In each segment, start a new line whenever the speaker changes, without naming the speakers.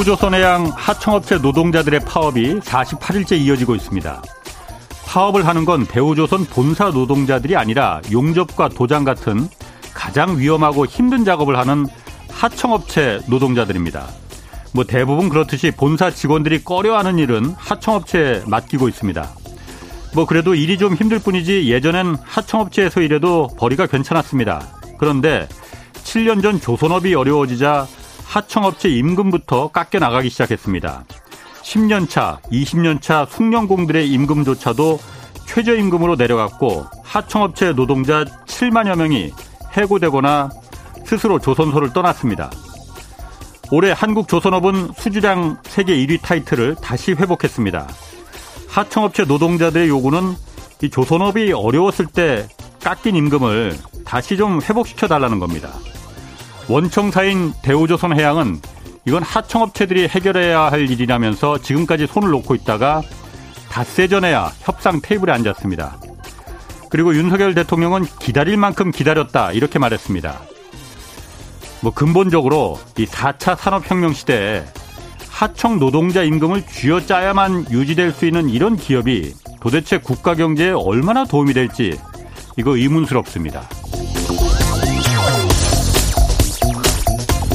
대우조선해양 하청업체 노동자들의 파업이 48일째 이어지고 있습니다. 파업을 하는 건 대우조선 본사 노동자들이 아니라 용접과 도장 같은 가장 위험하고 힘든 작업을 하는 하청업체 노동자들입니다. 뭐 대부분 그렇듯이 본사 직원들이 꺼려하는 일은 하청업체에 맡기고 있습니다. 뭐 그래도 일이 좀 힘들 뿐이지 예전엔 하청업체에서 일해도 벌이가 괜찮았습니다. 그런데 7년 전 조선업이 어려워지자 하청업체 임금부터 깎여 나가기 시작했습니다. 10년 차, 20년 차 숙련공들의 임금조차도 최저임금으로 내려갔고 하청업체 노동자 7만여 명이 해고되거나 스스로 조선소를 떠났습니다. 올해 한국조선업은 수주량 세계 1위 타이틀을 다시 회복했습니다. 하청업체 노동자들의 요구는 이 조선업이 어려웠을 때 깎인 임금을 다시 좀 회복시켜 달라는 겁니다. 원청사인 대우조선해양은 이건 하청업체들이 해결해야 할 일이라면서 지금까지 손을 놓고 있다가 닷새 전에야 협상 테이블에 앉았습니다. 그리고 윤석열 대통령은 기다릴 만큼 기다렸다 이렇게 말했습니다. 뭐 근본적으로 이 4차 산업혁명 시대에 하청 노동자 임금을 쥐어짜야만 유지될 수 있는 이런 기업이 도대체 국가 경제에 얼마나 도움이 될지 이거 의문스럽습니다.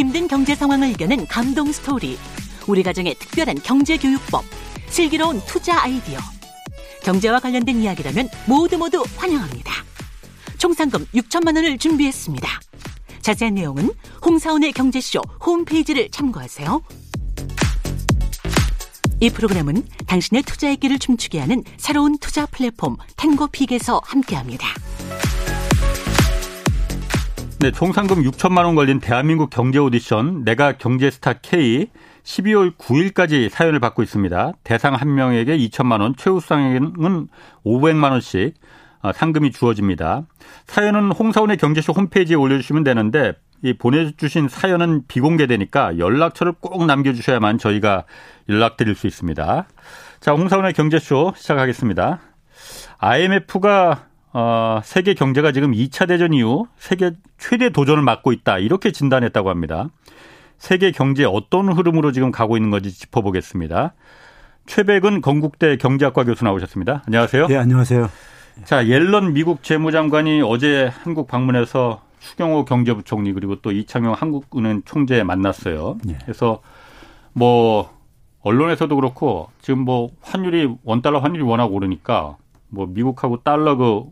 힘든 경제 상황을 이겨낸 감동 스토리 우리 가정의 특별한 경제 교육법 슬기로운 투자 아이디어 경제와 관련된 이야기라면 모두 모두 환영합니다. 총 상금 6천만 원을 준비했습니다. 자세한 내용은 홍사원의 경제쇼 홈페이지를 참고하세요. 이 프로그램은 당신의 투자의 길을 춤추게 하는 새로운 투자 플랫폼 탱고픽에서 함께합니다.
네, 총 상금 6천만 원 걸린 대한민국 경제 오디션 내가 경제스타 K 12월 9일까지 사연을 받고 있습니다. 대상 한 명에게 2천만 원, 최우수상에게는 500만 원씩 어, 상금이 주어집니다. 사연은 홍사원의 경제쇼 홈페이지에 올려주시면 되는데 이 보내주신 사연은 비공개되니까 연락처를 꼭 남겨주셔야만 저희가 연락드릴 수 있습니다. 자, 홍사원의 경제쇼 시작하겠습니다. IMF가 어, 세계 경제가 지금 2차 대전 이후 세계 최대 도전을 맞고 있다 이렇게 진단했다고 합니다. 세계 경제 어떤 흐름으로 지금 가고 있는 건지 짚어보겠습니다. 최배근 건국대 경제학과 교수 나오셨습니다. 안녕하세요.
네, 안녕하세요.
자, 옐런 미국 재무장관이 어제 한국 방문해서 추경호 경제부총리 그리고 또 이창용 한국은행 총재 만났어요. 네. 그래서 뭐 언론에서도 그렇고 지금 뭐 환율이 원달러 환율이 워낙 오르니까 뭐 미국하고 달러 그,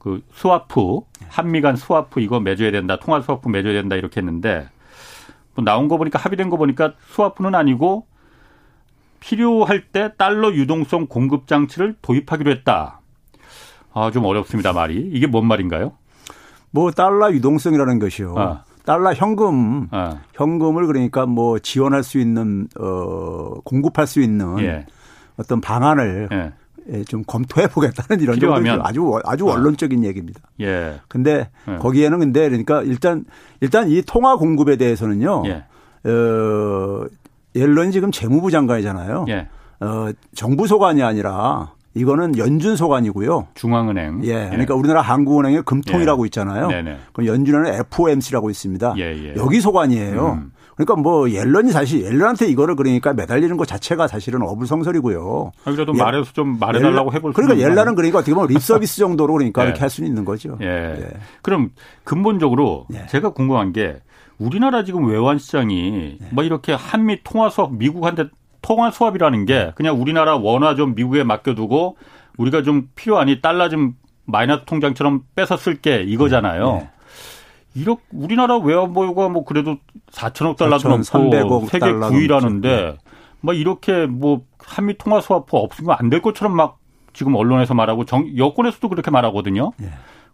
그 스와프 한미 간 스와프 이거 맺어야 된다 통화 스와프 맺어야 된다 이렇게 했는데 뭐 나온 거 보니까 합의된 거 보니까 스와프는 아니고 필요할 때 달러 유동성 공급 장치를 도입하기로 했다. 아, 좀 어렵습니다, 말이. 이게 뭔 말인가요?
뭐 달러 유동성이라는 것이요. 아. 달러 현금, 아. 현금을 그러니까 뭐 지원할 수 있는 어 공급할 수 있는 예. 어떤 방안을 예. 예좀 검토해 보겠다는 이런 정도 아주 아주 아. 원론적인 얘기입니다. 예. 근데 예. 거기에는 근데 그러니까 일단 일단 이 통화 공급에 대해서는요. 예. 어 옐런이 지금 재무부 장관이잖아요. 예. 어 정부 소관이 아니라 이거는 연준 소관이고요.
중앙은행.
예. 그러니까 예. 우리나라 한국은행의 금통이라고 예. 있잖아요. 네네. 그럼 연준에는 FOMC라고 있습니다. 예예. 예. 여기 소관이에요. 음. 그러니까 뭐 옐런이 사실 옐런한테 이거를 그러니까 매달리는 것 자체가 사실은 어불성설이고요.
아, 그래도 예. 말해서 좀 말해달라고 해볼
그러니까 옐런은 그러니까 어떻게 보면 립서비스 정도로 그러니까 예. 이렇게 할 수는 있는 거죠. 예. 예.
그럼 근본적으로 제가 궁금한 게 우리나라 지금 외환 시장이 뭐 이렇게 한미 통화 수업 미국한테 통화 수합이라는 게 그냥 우리나라 원화 좀 미국에 맡겨두고 우리가 좀 필요하니 달러 좀 마이너스 통장처럼 뺏어 쓸게 이거잖아요. 네. 이렇게 우리나라 외환 보유가 뭐 그래도 4천억 달러도 넘고 세계 9위라는데 네. 뭐 이렇게 뭐 한미 통화 수합부 없으면 안 될 것처럼 막 지금 언론에서 말하고 정, 여권에서도 그렇게 말하거든요. 네.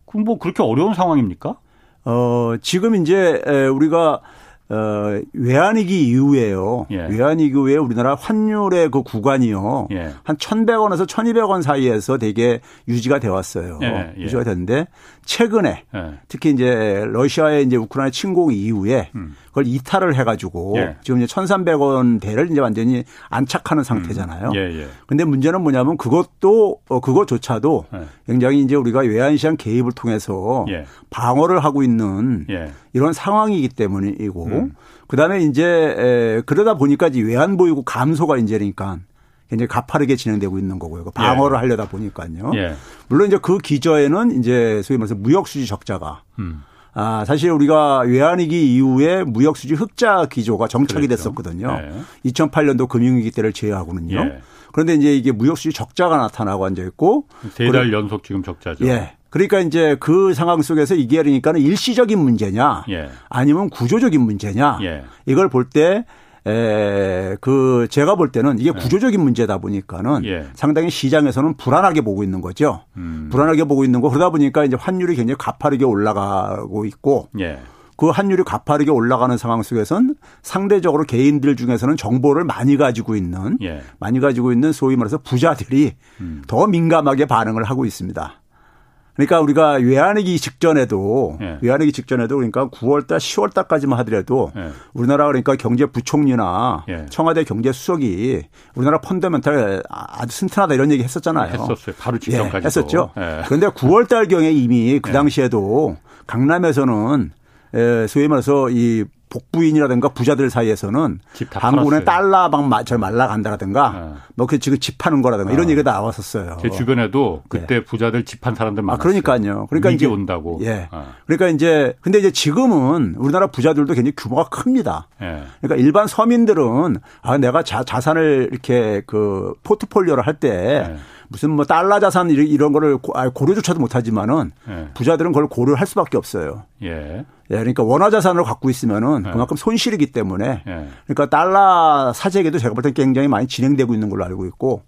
그럼 뭐 그렇게 어려운 상황입니까?
어, 지금 이제 우리가 어, 외환위기 이후에요. 예. 외환위기 이후에 우리나라 환율의 그 구간이요. 예. 한 1,100원에서 1,200원 사이에서 되게 유지가 되어 왔어요. 예. 예. 유지가 됐는데 최근에 예. 특히 이제 러시아의 이제 우크라이나 침공 이후에 음. 그걸 이탈을 해가지고 예. 지금 이제 1,300원 대를 이제 완전히 안착하는 상태잖아요. 음. 근데 문제는 뭐냐면 그것도 어, 그것조차도 굉장히 이제 우리가 외환시장 개입을 통해서 방어를 하고 있는 이런 상황이기 때문이고 음. 그다음에 이제 에, 그러다 보니까 이제 외환 보이고 감소가 이제 그러니까 굉장히 가파르게 진행되고 있는 거고요. 그 방어를 예. 하려다 보니까요. 예. 물론 이제 그 기저에는 이제 소위 말해서 무역 수지 적자가 음. 아, 사실 우리가 외환위기 이후에 무역 수지 흑자 기조가 정착이 그랬죠. 됐었거든요. 예. 2008년도 금융위기 때를 제외하고는요. 예. 그런데 이제 이게 무역 수지 적자가 나타나고 앉아 있고
세달 연속 지금 적자죠.
예. 그러니까 이제 그 상황 속에서 이게 그러니까는 일시적인 문제냐 예. 아니면 구조적인 문제냐 예. 이걸 볼때 에, 그, 제가 볼 때는 이게 예. 구조적인 문제다 보니까는 예. 상당히 시장에서는 불안하게 보고 있는 거죠. 음. 불안하게 보고 있는 거 그러다 보니까 이제 환율이 굉장히 가파르게 올라가고 있고 예. 그 환율이 가파르게 올라가는 상황 속에서는 상대적으로 개인들 중에서는 정보를 많이 가지고 있는 예. 많이 가지고 있는 소위 말해서 부자들이 음. 더 민감하게 반응을 하고 있습니다. 그러니까 우리가 외환위기 직전에도 예. 외환위기 직전에도 그러니까 9월달, 10월달까지만 하더라도 예. 우리나라 그러니까 경제부총리나 예. 청와대 경제수석이 우리나라 펀더멘탈 아주 튼튼하다 이런 얘기 했었잖아요.
했었어요. 바로 직전까지
예, 했었죠. 예. 그런데 9월달 경에 이미 그 예. 당시에도 강남에서는 소위 말해서 이 복부인이라든가 부자들 사이에서는 한국은 달러 막저 말라간다라든가 네. 뭐그 지금 집하는 거라든가 이런 어. 얘기가 나왔었어요.
제 주변에도 그때 네. 부자들 집한 사람들 많았어요.
아, 그러니까요. 그러니까
이제 온다고.
예. 어. 그러니까 이제 근데 이제 지금은 우리나라 부자들도 굉장히 규모가 큽니다. 예. 그러니까 일반 서민들은 아 내가 자, 자산을 이렇게 그 포트폴리오를 할때 예. 무슨 뭐 달러 자산 이런 거를 고려조차도 못하지만은 예. 부자들은 그걸 고려할 수밖에 없어요. 예. 예. 그러니까 원화 자산을 갖고 있으면은 예. 그만큼 손실이기 때문에 예. 그러니까 달러 사재기도 제가 볼땐 굉장히 많이 진행되고 있는 걸로 알고 있고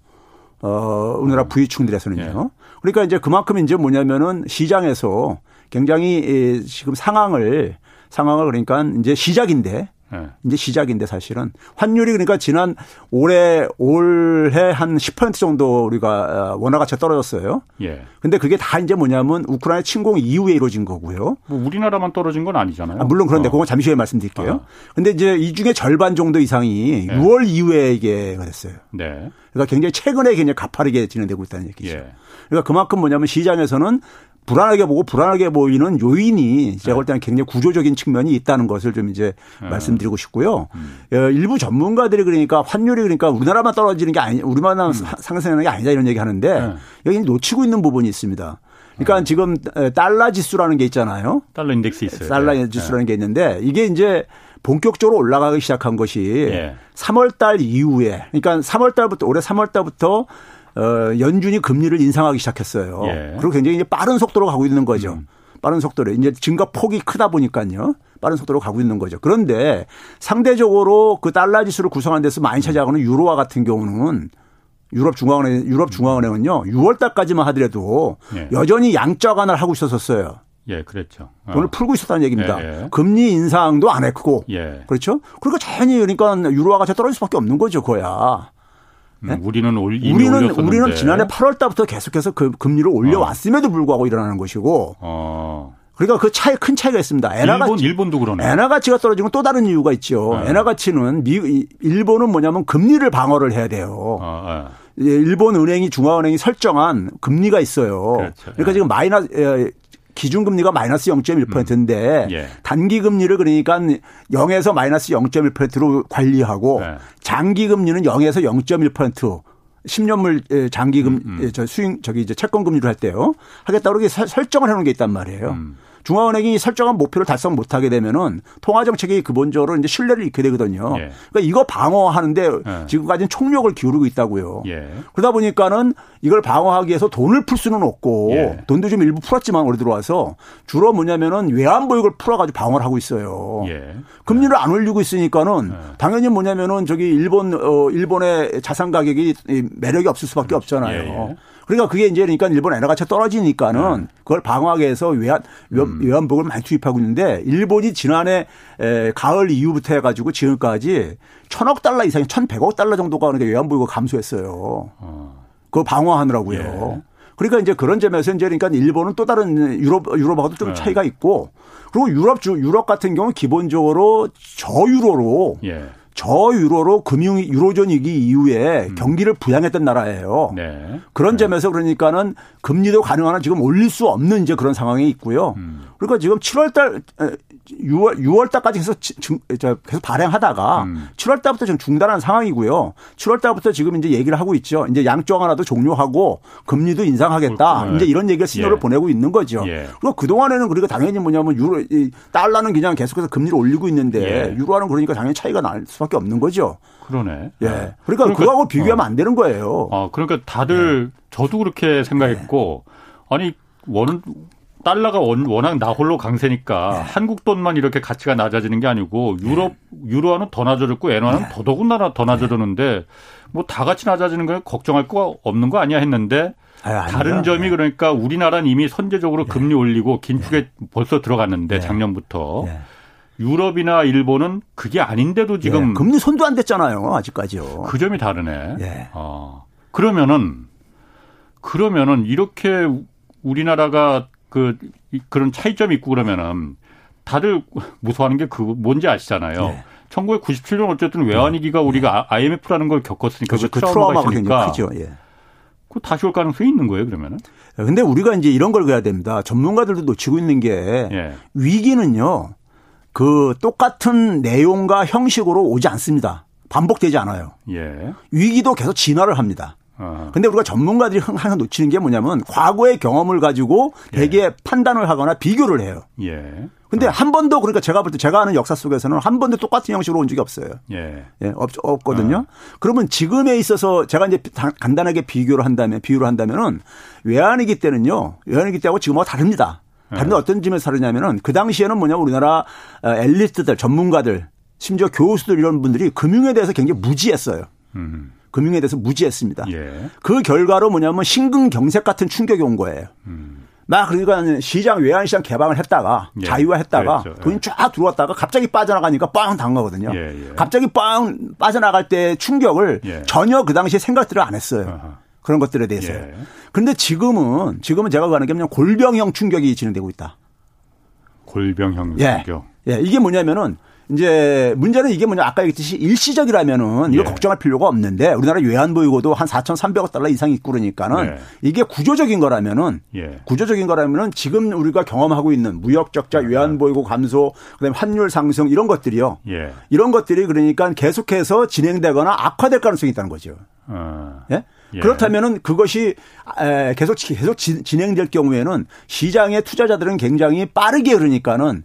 어 우리나라 음. 부유층들에서는요. 예. 그러니까 이제 그만큼 이제 뭐냐면은 시장에서 굉장히 지금 상황을 상황을 그러니까 이제 시작인데 네. 이제 시작인데 사실은 환율이 그러니까 지난 올해 올해 한 10% 정도 우리가 어, 원화 가치가 떨어졌어요. 예. 근데 그게 다 이제 뭐냐면 우크라이나 침공 이후에 이루어진 거고요.
뭐 우리나라만 떨어진 건 아니잖아요. 아,
물론 그런데 어. 그건 잠시 후에 말씀드릴게요. 어. 근데 이제 이 중에 절반 정도 이상이 네. 6월 이후에 이게 됐어요. 네. 그러니까 굉장히 최근에 굉장히 가파르게 진행되고 있다는 얘기죠. 예. 그러니까 그만큼 뭐냐면 시장에서는 불안하게 보고 불안하게 보이는 요인이 제가 볼 때는 굉장히 구조적인 측면이 있다는 것을 좀 이제 네. 말씀드리고 싶고요. 음. 어, 일부 전문가들이 그러니까 환율이 그러니까 우리나라만 떨어지는 게 아니, 우리만 음. 상승하는 게 아니다 이런 얘기 하는데 네. 여기 놓치고 있는 부분이 있습니다. 그러니까 네. 지금 달러 지수라는 게 있잖아요.
달러 인덱스 있어요.
달러 네. 지수라는 게 있는데 이게 이제 본격적으로 올라가기 시작한 것이 3월 달 이후에 그러니까 3월 달부터 올해 3월 달부터 어, 연준이 금리를 인상하기 시작했어요. 예. 그리고 굉장히 이제 빠른 속도로 가고 있는 거죠. 음. 빠른 속도로 이제 증가 폭이 크다 보니까요. 빠른 속도로 가고 있는 거죠. 그런데 상대적으로 그 달러 지수를 구성한 데서 많이 차지하고는 유로화 같은 경우는 유럽 중앙은행 유럽 중앙은행은요 6월 달까지만 하더라도 예. 여전히 양적 완화를 하고 있었었어요.
예, 그랬죠.
어. 돈을 풀고 있었다는 얘기입니다. 예, 예. 금리 인상도 안 했고. 예. 그렇죠? 그러니까 자연히 그러니까 유로화가 떨어질 수밖에 없는 거죠, 그거야.
네? 우리는 올,
우리는 올렸었는데. 우리는 지난해 8월 달부터 계속해서 그 금리를 올려왔음에도 불구하고 일어나는 것이고. 어. 그러니까 그 차이 큰 차이가 있습니다.
엔화 가치, 일본, 도 그러네.
엔화 가치가 떨어지면 또 다른 이유가 있죠. 네. 엔화 가치는 미 일본은 뭐냐면 금리를 방어를 해야 돼요. 어, 네. 일본 은행이 중앙은행이 설정한 금리가 있어요. 그렇죠. 그러니까 네. 지금 마이너스 기준금리가 마이너스 0.1%인데 음. 예. 단기금리를 그러니까 0에서 마이너스 0.1%로 관리하고 네. 장기금리는 0에서 0.1% 10년물 장기금 음, 음. 저 수익 저기 이제 채권 금리를 할 때요 하겠다 그렇게 설정을 해놓은 게 있단 말이에요. 음. 중앙은행이 설정한 목표를 달성 못하게 되면은 통화 정책이 근본적으로 이제 신뢰를 잃게 되거든요. 예. 그러니까 이거 방어하는데 예. 지금까지는 총력을 기울이고 있다고요. 예. 그러다 보니까는 이걸 방어하기 위해서 돈을 풀 수는 없고 예. 돈도 좀 일부 풀었지만 올해 들어와서 주로 뭐냐면은 외환 보육을 풀어가지고 방어를 하고 있어요. 예. 금리를 안 올리고 있으니까는 예. 당연히 뭐냐면은 저기 일본 어 일본의 자산 가격이 매력이 없을 수밖에 없잖아요. 그러니까 그게 이제 그러니까 일본 엔화 가치가 떨어지니까는 네. 그걸 방어하기 위해서 외환 음. 음. 외환보고를 많이 투입하고 있는데 일본이 지난해 에, 가을 이후부터 해가지고 지금까지 천억 달러 이상이 천백억 달러 정도가 그러니까 외환보고가 감소했어요. 어. 그거 방어하느라고요. 예. 그러니까 이제 그런 점에서 이제 그러니까 일본은 또 다른 유럽 유럽하고도 좀 네. 차이가 있고 그리고 유럽 주 유럽 같은 경우는 기본적으로 저유로로 예. 저 유로로 금융 유로존 위기 이후에 음. 경기를 부양했던 나라예요. 네. 그런 네. 점에서 그러니까는 금리도 가능한 지금 올릴 수 없는 이제 그런 상황이 있고요. 음. 그러니까 지금 7월 달 6월 6월 달까지 계속 계속 발행하다가 음. 7월 달부터 지금 중단한 상황이고요. 7월 달부터 지금 이제 얘기를 하고 있죠. 이제 양쪽 하나도 종료하고 금리도 인상하겠다. 네. 이제 이런 얘기를 신호를 예. 보내고 있는 거죠. 예. 그리고 그 동안에는 그리고 당연히 뭐냐면 유로 이 달러는 그냥 계속해서 금리를 올리고 있는데 예. 유로화는 그러니까 당연히 차이가 날 수밖에 없는 거죠.
그러네.
예. 그러니까, 그러니까 그거하고 비교하면 어. 안 되는 거예요.
아, 그러니까 다들 네. 저도 그렇게 생각했고 아니 원 달러가 워낙 나홀로 강세니까 네. 한국 돈만 이렇게 가치가 낮아지는 게 아니고 유럽 네. 유로화는 더 낮아졌고 엔화는 네. 더더군다나 더 낮아졌는데 뭐 다 같이 낮아지는 건 걱정할 거 없는 거 아니야 했는데 아, 다른 점이 네. 그러니까 우리나라는 이미 선제적으로 네. 금리 올리고 긴축에 네. 벌써 들어갔는데 작년부터 유럽이나 일본은 그게 아닌데도 지금
금리 손도 안 댔잖아요 아직까지요.
그 점이 다르네. 어. 그러면은 그러면은 이렇게 우리나라가 그 그런 차이점이 있고 그러면은 다들 무서워하는 게 그 뭔지 아시잖아요. 네. 1997년 어쨌든 외환위기가 우리가 IMF라는 걸 겪었으니까
그렇죠. 그 트라우마가 굉장히 크죠. 예.
그 다시 올 가능성이 있는 거예요, 그러면은?
근데 우리가 이제 이런 걸 그래야 됩니다. 전문가들도 놓치고 있는 게 예. 위기는요. 그 똑같은 내용과 형식으로 오지 않습니다. 반복되지 않아요. 예. 위기도 계속 진화를 합니다. 어. 근데 우리가 전문가들이 항상 놓치는 게 뭐냐면 과거의 경험을 가지고 되게 예. 판단을 하거나 비교를 해요. 예. 근데 어. 한 번도 그러니까 제가 볼 때 제가 아는 역사 속에서는 한 번도 똑같은 형식으로 온 적이 없어요. 예. 예 없, 없거든요. 어. 그러면 지금에 있어서 제가 이제 간단하게 비교를 한다면 비유를 한다면은 외환위기 때는요. 외환위기 때하고 지금하고 다릅니다. 다른데 예. 어떤 점에서 다르냐면은 그 당시에는 뭐냐 우리나라 어, 엘리트들 전문가들 심지어 교수들 이런 분들이 금융에 대해서 굉장히 무지했어요. 음. 금융에 대해서 무지했습니다. 예. 그 결과로 뭐냐면 신근경색 같은 충격이 온 거예요. 음. 막 그러니까 시장 외환시장 개방을 했다가 예. 자유화했다가 그렇죠. 돈이 쫙 들어왔다가 갑자기 빠져나가니까 빵 당하거든요. 예, 예. 갑자기 빵 빠져나갈 때 충격을 예. 전혀 그 당시에 생각들을 안 했어요. 아하. 그런 것들에 대해서. 예. 그런데 지금은 지금은 제가 가는 게 그냥 골병형 충격이 진행되고 있다.
골병형 충격.
예. 이게 뭐냐면은 이제 문제는 이게 뭐냐 아까 얘기했듯이 일시적이라면은 이거 예. 걱정할 필요가 없는데 우리나라 외환 보유고도 한 4,300억 달러 이상 있고 그러니까는 예. 이게 구조적인 거라면은 예. 구조적인 거라면은 지금 우리가 경험하고 있는 무역 적자, 외환 보유고 감소, 그다음에 환율 상승 이런 것들이요. 예. 이런 것들이 그러니까 계속해서 진행되거나 악화될 가능성이 있다는 거죠. 어. 예? 예. 그렇다면은 그것이 계속 계속 진행될 경우에는 시장의 투자자들은 굉장히 빠르게 그러니까는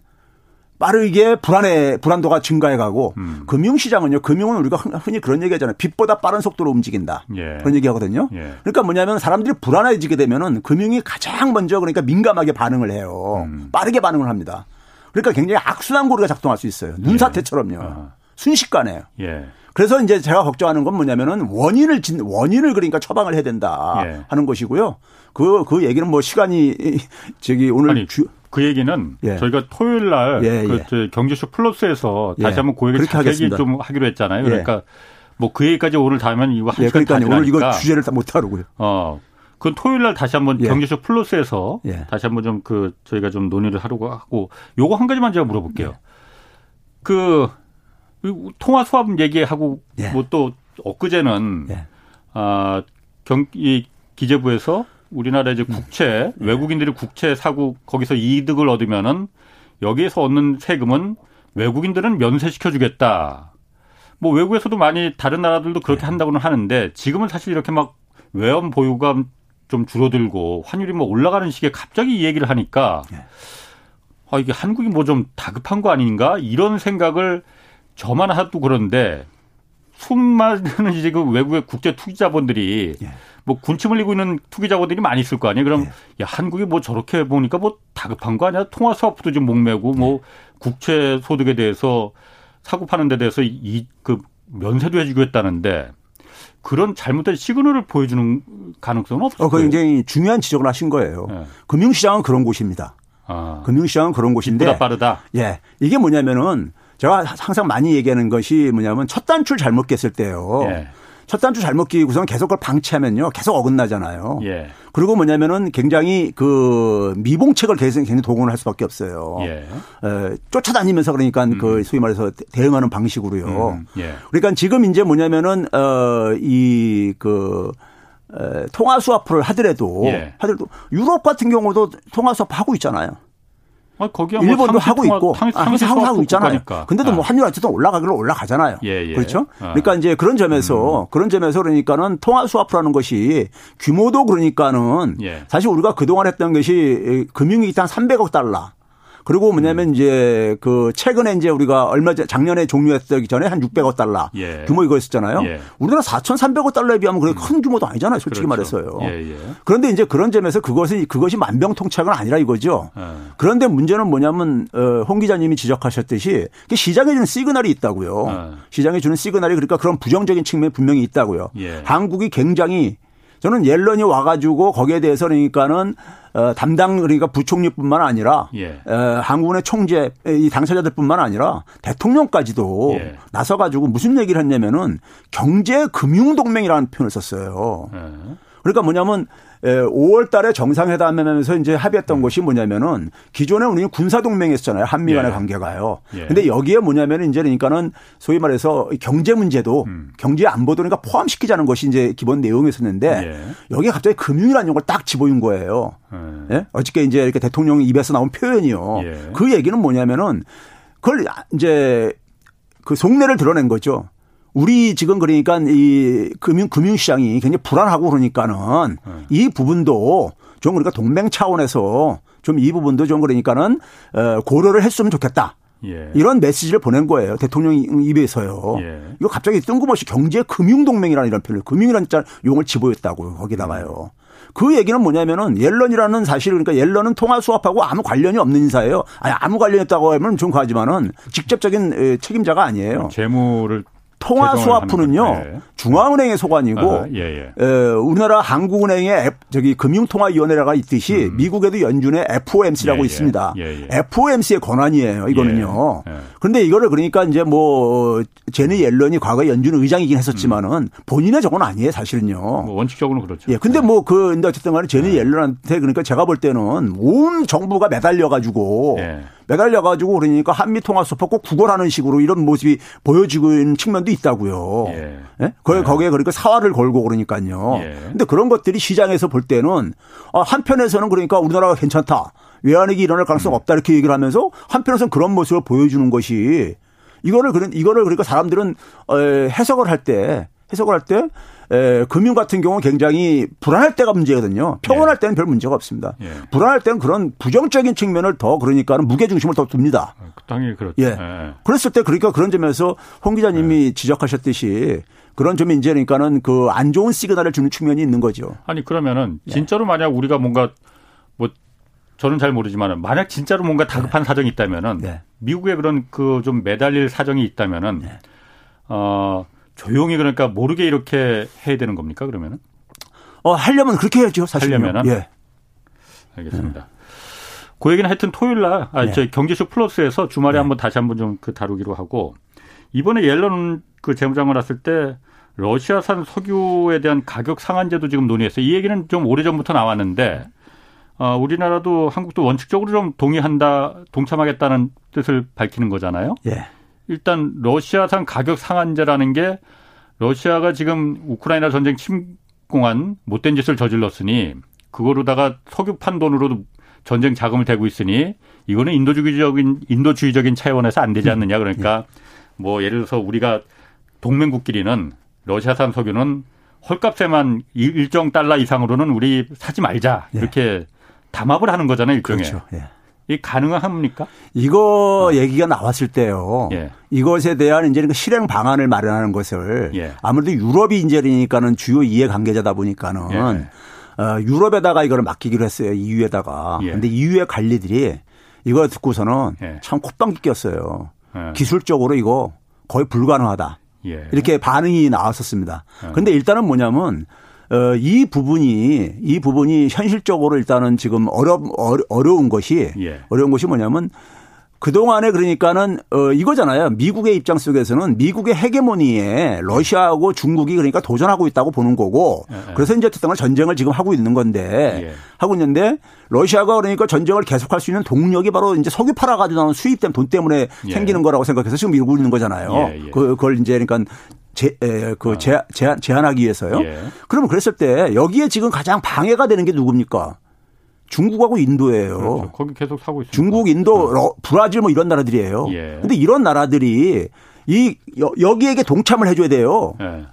빠르게 불안해 불안도가 증가해가고 음. 금융시장은요. 금융은 우리가 흔히 그런 얘기하잖아요. 빛보다 빠른 속도로 움직인다. 예. 그런 얘기하거든요. 예. 그러니까 뭐냐면 사람들이 불안해지게 되면은 금융이 가장 먼저 그러니까 민감하게 반응을 해요. 음. 빠르게 반응을 합니다. 그러니까 굉장히 악순환 고리가 작동할 수 있어요. 눈사태처럼요. 예. 순식간에. 예. 그래서 이제 제가 걱정하는 건 뭐냐면은 원인을 원인을 그러니까 처방을 해야 된다 예. 하는 것이고요. 그그 그 얘기는 뭐 시간이 저기 오늘
아니, 주, 그 얘기는 예. 저희가 토요일 날 예, 그 예. 경제쇼 플러스에서 다시 예. 한번 그 얘기 좀 하기로 했잖아요. 예. 그러니까 뭐 그 얘기까지 오늘 다면 이거 한 예, 시간
그러니까 오늘 이거 주제를 다못 하고요.
어. 그 토요일 날 다시 한번 경제쇼 플러스에서 다시 한번 좀 그 저희가 좀 논의를 하려고 하고 요거 한 가지만 제가 물어볼게요. 그 통화 수합 얘기하고 뭐 또 엊그제는 아 경 이 기재부에서 우리나라 이제 국채 네. 외국인들이 국채 사고 거기서 이득을 얻으면은 여기에서 얻는 세금은 외국인들은 면세시켜 주겠다. 뭐 외국에서도 많이 다른 나라들도 그렇게 네. 한다고는 하는데 지금은 사실 이렇게 막 외환 보유가 좀 줄어들고 환율이 뭐 올라가는 시기에 갑자기 이 얘기를 하니까 네. 아 이게 한국이 뭐 좀 다급한 거 아닌가 이런 생각을 저만 하도 그런데 수많은 이제 그 외국의 국제 투자자분들이 예. 뭐 군침 흘리고 있는 투기자분들이 많이 있을 거 아니에요. 그럼 예. 야 한국이 뭐 저렇게 보니까 뭐 다급한 거 아니야? 통화 수업도 좀 목매고 뭐 예. 국채 소득에 대해서 사고 파는 데 대해서 이 그 면세도 해주고 했다는데 그런 잘못된 시그널을 보여주는 가능성은 없어요. 어,
굉장히 중요한 지적을 하신 거예요. 예. 금융시장은 그런 곳입니다. 아. 금융시장은 그런 곳인데.
빠르다.
예. 이게 뭐냐면은 제가 항상 많이 얘기하는 것이 뭐냐면 첫 단추를 잘못 깼을 때요. 예. 첫 단추 잘못 끼고선 계속 그걸 방치하면요. 계속 어긋나잖아요. 예. 그리고 뭐냐면은 굉장히 그 미봉책을 굉장히 동원을 할 수밖에 없어요. 예. 에, 쫓아다니면서 그러니까 음. 그 소위 말해서 대응하는 방식으로요. 음. 예. 그러니까 지금 이제 뭐냐면은 어이그 통화 수화프를 하더라도 예. 하더라도 유럽 같은 경우도 통화 수화프 하고 있잖아요.
아, 거기
일본도 하고 있고 상, 항상 하고 있잖아요. 국가니까. 근데도 뭐 아. 환율 어쨌든 올라가기로 올라가잖아요. 예, 예. 그렇죠? 아. 그러니까 이제 그런 점에서 음. 그런 점에서 그러니까는 통화 수화프라는 것이 규모도 그러니까는 예. 사실 우리가 그동안 했던 것이 금융이 일단 300억 달러 그리고 뭐냐면 음. 이제 그 최근에 이제 우리가 얼마 전 작년에 종료했기 전에 한 600억 달러 예. 규모 이거였었잖아요. 예. 우리나라 4,300억 달러에 비하면 그게 음. 큰 규모도 아니잖아요. 솔직히 그렇죠. 말해서요. 예, 예. 그런데 이제 그런 점에서 그것이 그것이 만병통치약은 아니라 이거죠. 예. 그런데 문제는 뭐냐면 어, 홍 기자님이 지적하셨듯이 시장에 주는 시그널이 있다고요. 예. 시장에 주는 시그널이 그러니까 그런 부정적인 측면이 분명히 있다고요. 한국이 굉장히 저는 옐런이 와가지고 거기에 대해서 그러니까는 어, 담당 그러니까 부총리뿐만 아니라 예. 어, 한국의 총재 이 당사자들뿐만 아니라 대통령까지도 예. 나서 가지고 무슨 얘기를 했냐면은 경제 금융 동맹이라는 표현을 썼어요. 예. 그러니까 뭐냐면 5월 달에 정상회담하면서 이제 합의했던 음. 것이 뭐냐면은 기존에 우리는 군사동맹이었잖아요. 한미 간의 예. 관계가요. 예. 근데 여기에 뭐냐면 이제 그러니까는 소위 말해서 경제 문제도 음. 경제 안보도 그러니까 포함시키자는 것이 이제 기본 내용이었었는데 예. 여기에 갑자기 금융이라는 용어를 딱 집어인 거예요. 예. 예? 어저께 이제 이렇게 대통령 입에서 나온 표현이요. 예. 그 얘기는 뭐냐면은 그걸 이제 그 속내를 드러낸 거죠. 우리 지금 그러니까 이 금융 금융시장이 굉장히 불안하고 그러니까는 네. 이 부분도 좀 우리가 동맹 차원에서 좀 이 부분도 좀 그러니까는 어 고려를 했으면 좋겠다. 예. 이런 메시지를 보낸 거예요. 대통령 입에서요. 예. 이거 갑자기 뜬금없이 경제 금융 동맹이라는 이런 표현을 금융이라는 용어를 집어였다고 거기다가요. 그 얘기는 뭐냐면은 옐런이라는 사실 그러니까 옐런은 통화 수합하고 아무 관련이 없는 인사예요. 아니 아무 관련이 있다고 하면 좀 가지만은 직접적인 책임자가 아니에요.
재무를
통화 수화프는요 네. 중앙은행의 소관이고 아, 예, 예. 에, 우리나라 한국은행의 저기 금융통화위원회가 있듯이 음. 미국에도 연준의 FOMC라고 예, 예. 있습니다. 예, 예. FOMC의 권한이에요. 이거는요. 그런데 이거를 그러니까 이제 뭐 제니 옐런이 과거 연준 의장이긴 했었지만은 음. 본인의 저건 아니에요, 사실은요. 뭐
원칙적으로는 그렇죠.
예. 근데 뭐 그 근데 어쨌든 간에 제니 옐런한테 그러니까 제가 볼 때는 온 정부가 매달려 가지고 매달려 가지고 그러니까 한미 통화 수법 꼭 구걸하는 식으로 이런 모습이 보여지고 있는 측면도 있다고요. 예. 예? 거기에, 네. 거기에 그러니까 사활을 걸고 그러니까요. 예. 근데 그런 것들이 시장에서 볼 때는 아, 한편에서는 그러니까 우리나라가 괜찮다. 외환위기 일어날 가능성 음. 없다 이렇게 얘기를 하면서 한편에서는 그런 모습을 보여주는 것이 이거를 그런 이거를 그러니까 사람들은 어, 해석을 할때 해석을 할 때 에, 금융 같은 경우는 굉장히 불안할 때가 문제거든요. 평온할 예. 때는 별 문제가 없습니다. 예. 불안할 때는 그런 부정적인 측면을 더 그러니까 는 무게 중심을 더 둡니다.
아, 당연히 그렇죠.
예. 예. 그랬을 때 그러니까 그런 점에서 홍 기자님이 예. 지적하셨듯이 그런 점이 이제 그러니까는 그 안 좋은 시그널을 주는 측면이 있는 거죠.
아니 그러면은 예. 진짜로 만약 우리가 뭔가 뭐 저는 잘 모르지만은 만약 진짜로 뭔가 다급한 네. 사정이 있다면은 네. 미국의 그런 그 좀 매달릴 사정이 있다면은 네. 어 조용히 그러니까 모르게 이렇게 해야 되는 겁니까 그러면은?
어 하려면 그렇게 해야죠 사실.
하려면은. 예. 알겠습니다. 네. 그 얘기는 하여튼 토요일 날, 아, 네. 저 경제쇼 플러스에서 주말에 네. 한번 다시 한번 좀 그 다루기로 하고 이번에 옐런 그 재무장관 왔을 때 러시아산 석유에 대한 가격 상한제도 지금 논의했어요. 이 얘기는 좀 오래 전부터 나왔는데 어, 우리나라도 한국도 원칙적으로 좀 동의한다, 동참하겠다는 뜻을 밝히는 거잖아요. 예. 일단 러시아산 가격 상한제라는 게 러시아가 지금 우크라이나 전쟁 침공한 못된 짓을 저질렀으니 그거로다가 석유판 돈으로도 전쟁 자금을 대고 있으니 이거는 인도주의적인 인도주의적인 차원에서 안 되지 않느냐 그러니까 뭐 예를 들어서 우리가 동맹국끼리는 러시아산 석유는 헐값에만 일정 달러 이상으로는 우리 사지 말자 예. 이렇게 담합을 하는 거잖아요 일종의. 그렇죠. 예. 이 가능합니까?
이거 어. 얘기가 나왔을 때요. 예. 이것에 대한 이제 그 실행 방안을 마련하는 것을 예. 아무래도 유럽이 이제 그러니까는 주요 이해 관계자다 보니까는 예. 어, 유럽에다가 이거를 맡기기로 했어요. EU에다가. 예. 근데 EU의 관리들이 이거 듣고서는 예. 참 콧방귀 꼈어요. 예. 기술적으로 이거 거의 불가능하다. 예. 이렇게 반응이 나왔었습니다. 그런데 일단은 뭐냐면 어, 이 부분이 이 부분이 현실적으로 일단은 지금 어려 어려운 것이 예. 어려운 것이 뭐냐면 그동안에 그러니까는 어 이거잖아요. 미국의 입장 속에서는 미국의 헤게모니에 러시아하고 중국이 그러니까 도전하고 있다고 보는 거고 예, 예. 그래서 이제 어쨌든 전쟁을 지금 하고 있는 건데 예. 하고 있는데 러시아가 그러니까 전쟁을 계속할 수 있는 동력이 바로 이제 석유 팔아 가지고 나오는 수입된 돈 때문에 예. 생기는 거라고 생각해서 지금 밀고 있는 거잖아요. 예, 예. 그, 그걸 이제 그러니까 제, 에, 그 아. 제한, 제한하기 위해서요. 그러면 그랬을 때 여기에 지금 가장 방해가 되는 게 누굽니까? 중국하고 인도예요. 그렇죠.
거기 계속 사고 있어요.
중국, 인도, 네. 브라질 뭐 이런 나라들이에요. 예. 근데 이런 나라들이 이 여기에게 동참을 해줘야 돼요. 예.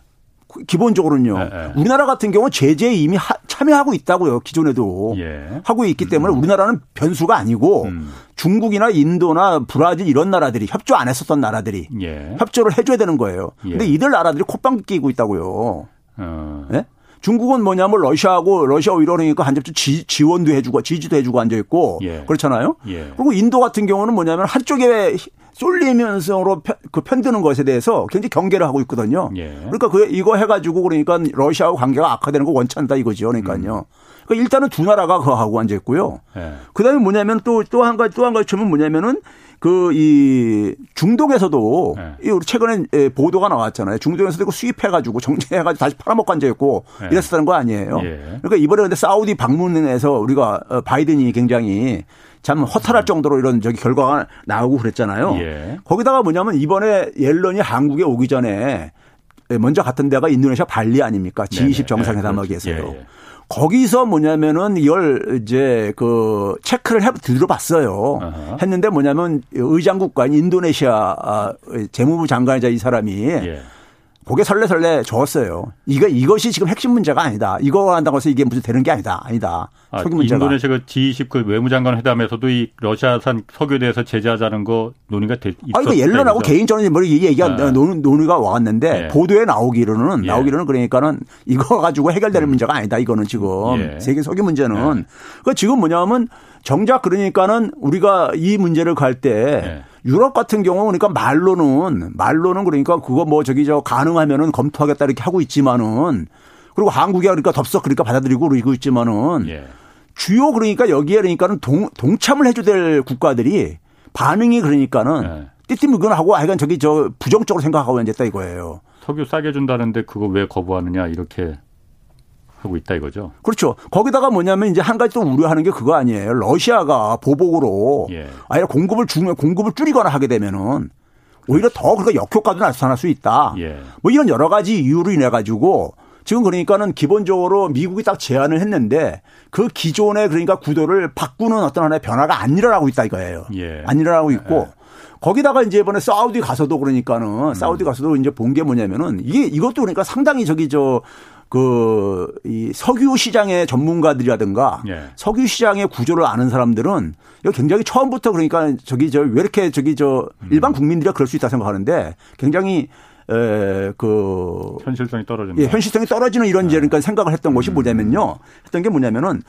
기본적으로는요. 예, 예. 우리나라 같은 경우는 제재에 이미 하, 참여하고 있다고요. 기존에도 예. 하고 있기 때문에 음. 우리나라는 변수가 아니고 음. 중국이나 인도나 브라질 이런 나라들이 협조 안 했었던 나라들이 예. 협조를 해줘야 되는 거예요. 예. 근데 이들 나라들이 콧방 끼고 있다고요. 어. 네? 중국은 뭐냐면 러시아하고 러시아 이러니까 한접주 지원도 해주고 지지도 해주고 앉아 있고 예. 그렇잖아요. 예. 그리고 인도 같은 경우는 뭐냐면 한쪽에 쏠리면서로 그 편드는 것에 대해서 굉장히 경계를 하고 있거든요. 예. 그러니까 그 이거 해가지고 그러니까 러시아하고 관계가 악화되는 거 원치 않다 이거죠. 그러니까요. 음. 그러니까 일단은 두 나라가 그거 하고 앉아 있고요. 예. 그다음에 뭐냐면 또 또 한 가지 또 한 가지 점은 뭐냐면은 그 이 중동에서도 네. 우리 최근에 예, 보도가 나왔잖아요. 중동에서도 이거 수입해가지고 정제해가지고 다시 팔아먹고 앉아있고 네. 이랬었다는 거 아니에요. 예. 그러니까 이번에 근데 사우디 방문에서 우리가 어, 바이든이 굉장히 참 허탈할 정도로 이런 저기 결과가 나오고 그랬잖아요. 예. 거기다가 뭐냐면 이번에 옐런이 한국에 오기 전에 먼저 갔던 데가 인도네시아 발리 아닙니까? G20 정상회담하기 위해서요. 예, 예. 거기서 뭐냐면은 이걸 이제 그 체크를 해 들어봤어요. 했는데 뭐냐면 의장국가인 인도네시아 아, 재무부 장관이자 이 사람이 예. 고개 설레설레 줬어요. 이거 이것이 지금 핵심 문제가 아니다. 이거 한다고 해서 이게 무슨 되는 게 아니다. 아니다.
아, 석유 문제가. 인도네시아 그 G20 그 외무장관 회담에서도 이 러시아산 석유에 대해서 제재하자는 거 논의가 돼 있었다. 아,
이거 옐런하고 개인적인 뭐 얘기가 네. 논의가 왔는데 네. 보도에 나오기로는 예. 나오기로는 그러니까는 이거 가지고 해결되는 음. 문제가 아니다. 이거는 지금 예. 세계 석유 문제는. 예. 그 지금 뭐냐면 정작 그러니까는 우리가 이 문제를 갈때 네. 유럽 같은 경우 그러니까 말로는 말로는 그러니까 그거 뭐 저기 저 가능하면은 검토하겠다 이렇게 하고 있지만은 그리고 한국이 그러니까 덥석 그러니까 받아들이고 그러고 있지만은 예. 주요 그러니까 여기에 그러니까는 동, 동참을 해줘야 될 국가들이 반응이 그러니까는 예. 띠띠무근 하고 하여간 저기 저 부정적으로 생각하고 앉았다 이거예요.
석유 싸게 준다는데 그거 왜 거부하느냐 이렇게 하고 있다 이거죠.
그렇죠. 거기다가 뭐냐면 이제 한 가지 또 우려하는 게 그거 아니에요. 러시아가 보복으로 예. 아예 공급을 줄 공급을 줄이거나 하게 되면은 오히려 더 그러니까 역효과도 나타날 수 있다. 예. 뭐 이런 여러 가지 이유로 인해 가지고 지금 그러니까는 기본적으로 미국이 딱 제안을 했는데 그 기존의 그러니까 구도를 바꾸는 어떤 하나의 변화가 안 일어나고 있다 이거예요. 예. 안 일어나고 있고 예. 거기다가 이제 이번에 사우디 가서도 그러니까는 음. 사우디 가서도 이제 본 게 뭐냐면은 이게 이것도 그러니까 상당히 저기 저 그, 이 석유 시장의 전문가들이라든가 예. 석유 시장의 구조를 아는 사람들은 이거 굉장히 처음부터 그러니까 저기 저 왜 이렇게 저기 저 음. 일반 국민들이 그럴 수 있다 생각하는데 굉장히 에, 그.
현실성이 떨어지는.
예, 현실성이 떨어지는 이런 네. 그러니까 생각을 했던 음. 것이 뭐냐면요. 했던 게 뭐냐면은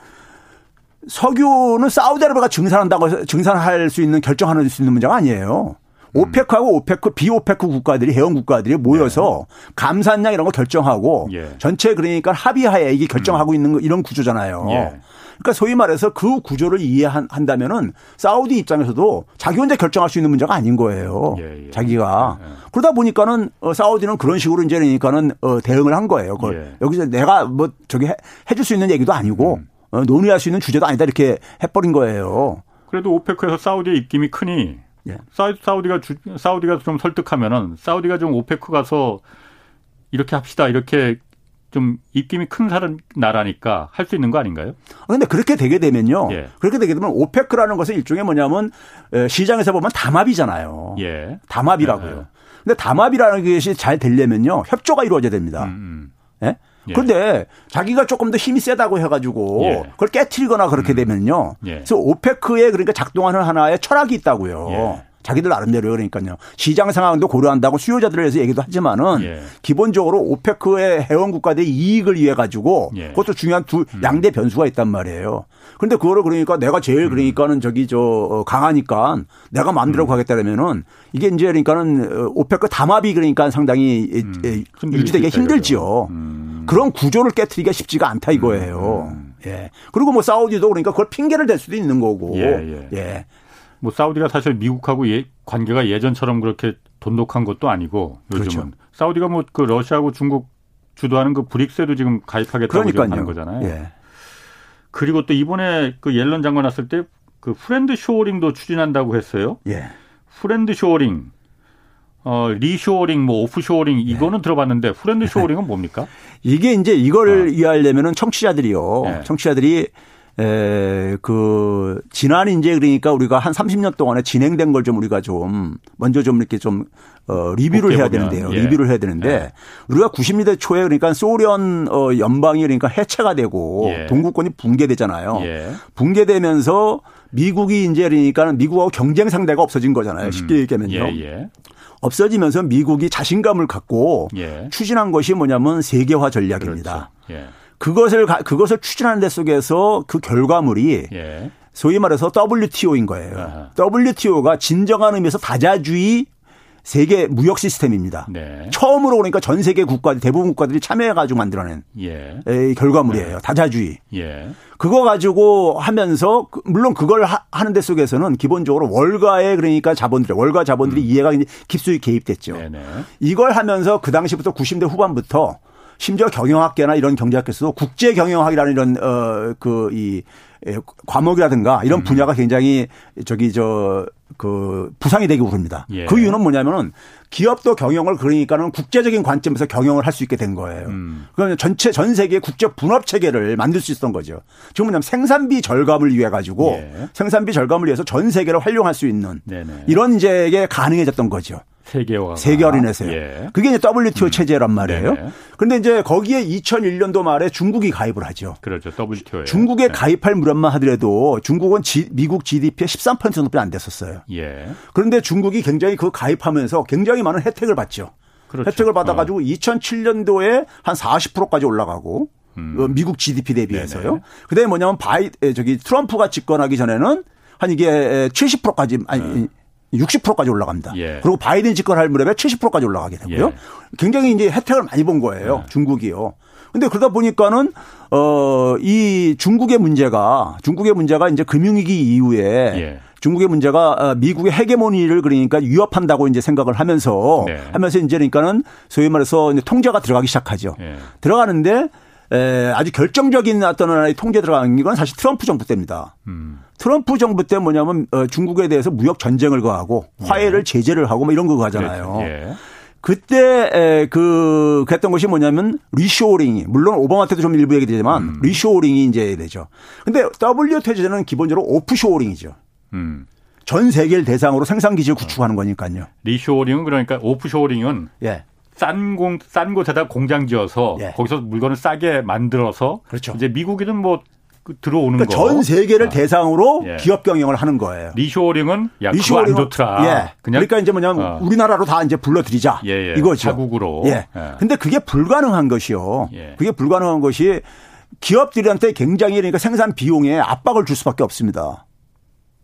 석유는 사우디아라비아가 증산한다고 증산할 수 있는 결정하는 수 있는 문제가 아니에요. 오페크하고 오페크, 비오페크 국가들이 회원 국가들이 모여서 네. 감산량 이런 거 결정하고 예. 전체 그러니까 합의하에 이게 결정하고 음. 있는 이런 구조잖아요. 예. 그러니까 소위 말해서 그 구조를 이해한다면은 사우디 입장에서도 자기 혼자 결정할 수 있는 문제가 아닌 거예요. 예, 예. 자기가 예, 예. 그러다 보니까는 어, 사우디는 그런 식으로 이제 그러니까는 어, 대응을 한 거예요. 예. 여기서 내가 뭐 저기 해, 해줄 수 있는 얘기도 아니고 음. 어, 논의할 수 있는 주제도 아니다 이렇게 해버린 거예요.
그래도 오페크에서 사우디의 입김이 크니 예. 사우디가 주, 사우디가 좀 설득하면은 사우디가 좀 오페크 가서 이렇게 합시다 이렇게 좀 입김이 큰 사람 나라니까 할 수 있는 거 아닌가요?
그런데 그렇게 되게 되면요. 예. 그렇게 되게 되면 오페크라는 것은 일종의 뭐냐면 시장에서 보면 담합이잖아요. 예. 담합이라고요. 예. 근데 담합이라는 것이 잘 되려면요 협조가 이루어져야 됩니다. 음, 음. 예? 예. 그런데 자기가 조금 더 힘이 세다고 해가지고 예. 그걸 깨트리거나 그렇게 음. 되면요. 예. 그래서 오페크에 그러니까 작동하는 하나의 철학이 있다고요. 예. 자기들 나름대로 그러니까요. 시장 상황도 고려한다고 수요자들에 대해서 얘기도 하지만은 예. 기본적으로 오페크의 회원 국가들의 이익을 위해 가지고 예. 그것도 중요한 두 음. 양대 변수가 있단 말이에요. 그런데 그거를 그러니까 내가 제일 음. 그러니까는 저기 저 어, 강하니까 내가 마음대로 음. 가겠다라면은 이게 이제 그러니까는 어, 오페크 담합이 그러니까 상당히 음. 유지되기 힘들지요. 음. 음. 그런 구조를 깨뜨리기가 쉽지가 않다 이거예요. 음. 예. 그리고 뭐 사우디도 그러니까 그걸 핑계를 댈 수도 있는 거고. 예. 예. 예.
뭐 사우디가 사실 미국하고 예, 관계가 예전처럼 그렇게 돈독한 것도 아니고 요즘은 그렇죠. 사우디가 뭐 그 러시아하고 중국 주도하는 그 브릭스에도 지금 가입하겠다고 지금 하는 거잖아요. 예. 그리고 또 이번에 그 옐런 장관 왔을 때 그 friend-shoring도 추진한다고 했어요. 예. friend-shoring, 어, 리쇼링, 뭐 offshoring 이거는 네. 들어봤는데 friend-shoring은 뭡니까?
이게 이제 이거를 어. 이해하려면은 청취자들이요. 네. 청취자들이 에, 그, 지난 이제 그러니까 우리가 한 30년 동안에 진행된 걸 좀 우리가 좀 먼저 좀 이렇게 좀, 어, 리뷰를 해야 되는데요. 예. 리뷰를 해야 되는데 예. 우리가 90년대 초에 그러니까 소련 어, 연방이 그러니까 해체가 되고 예. 동구권이 붕괴되잖아요. 예. 붕괴되면서 미국이 이제 그러니까 미국하고 경쟁 상대가 없어진 거잖아요. 쉽게 음. 얘기하면요. 예, 예. 없어지면서 미국이 자신감을 갖고 추진한 것이 뭐냐면 세계화 전략입니다. 그렇죠. 그것을 그것을 추진하는 데 속에서 그 결과물이 예. 소위 말해서 WTO인 거예요. 아하. WTO가 진정한 의미에서 다자주의 세계 무역 시스템입니다. 네. 처음으로 그러니까 전 세계 국가 대부분 국가들이 참여해가지고 만들어낸 예. 결과물이에요. 네. 다자주의. 예. 그거 가지고 하면서 그 물론 그걸 하 는 데 속에서는 기본적으로 월가의 그러니까 자본들 월가 자본들이 음. 이해가 깊숙이 개입됐죠. 네네. 이걸 하면서 그 당시부터 90대 후반부터 심지어 경영학계나 이런 경제학계에서도 국제 경영학이라는 이런 어그이 예, 과목이라든가 이런 음. 분야가 굉장히 저기 저 그 부상이 되기 부릅니다. 예. 그 이유는 뭐냐면은 기업도 경영을 그러니까는 국제적인 관점에서 경영을 할 수 있게 된 거예요. 음. 그러면 전체 전 세계 국제 분업 체계를 만들 수 있었던 거죠. 지금 뭐냐면 생산비 절감을 위해 가지고 예. 생산비 절감을 위해서 전 세계를 활용할 수 있는 네네. 이런 이제 게 가능해졌던 거죠.
세계화.
인해서요. 예. 그게 이제 WTO 음. 체제란 말이에요. 네네. 그런데 이제 거기에 2001년도 말에 중국이 가입을 하죠.
그렇죠. WTO에.
중국에 네. 가입할 무렵만 하더라도 중국은 지, 미국 GDP의 13% 정도밖에 안 됐었어요. 예. 그런데 중국이 굉장히 그 가입하면서 굉장히 많은 혜택을 받죠. 그렇죠. 혜택을 받아가지고 어. 2007년도에 한 40%까지 올라가고 음. 어, 미국 GDP 대비해서요. 그다음에 뭐냐면 바이 저기 트럼프가 집권하기 전에는 한 이게 70%까지 아니 네. 60%까지 올라갑니다. 예. 그리고 바이든 집권할 무렵에 70%까지 올라가게 되고요. 예. 굉장히 이제 혜택을 많이 본 거예요. 예. 중국이요. 근데 그러다 보니까는 어 이 중국의 문제가 중국의 문제가 이제 금융위기 이후에 예. 중국의 문제가 어, 미국의 헤게모니를 그러니까 위협한다고 이제 생각을 하면서 네. 하면서 이제 그러니까는 소위 말해서 통제가 들어가기 시작하죠. 예. 들어가는데 에, 아주 결정적인 어떤 하나의 통제 들어간 건 사실 트럼프 정부 때입니다. 음. 트럼프 정부 때 뭐냐면 어, 중국에 대해서 무역 전쟁을 거하고 화해를 네. 제재를 하고 뭐 이런 거 하잖아요. 예. 그때 에, 그 그랬던 것이 뭐냐면 reshoring이 물론 오바마 때도 좀 일부 얘기되지만 음. reshoring이 이제 되죠. 근데 WTO 체제는 기본적으로 offshoring이죠. 음. 전 세계를 대상으로 생산 기지를 구축하는 거니까요.
리쇼링은 그러니까 오프쇼링은 예. 싼 공, 싼 곳에다 공장 지어서 예. 거기서 물건을 싸게 만들어서 그렇죠. 이제 미국이든 뭐그 들어오는 그러니까
거. 전 세계를 아. 대상으로 예. 기업 경영을 하는 거예요.
리쇼링은 야, 리쇼링은 안 좋더라.
예. 그냥 그러니까 이제 뭐냐면 어. 우리나라로 다 이제 불러들이자. 예, 예. 이거죠.
자국으로.
예. 예. 근데 그게 불가능한 것이요. 예. 그게 불가능한 것이 기업들한테 굉장히 그러니까 생산 비용에 압박을 줄 수밖에 없습니다.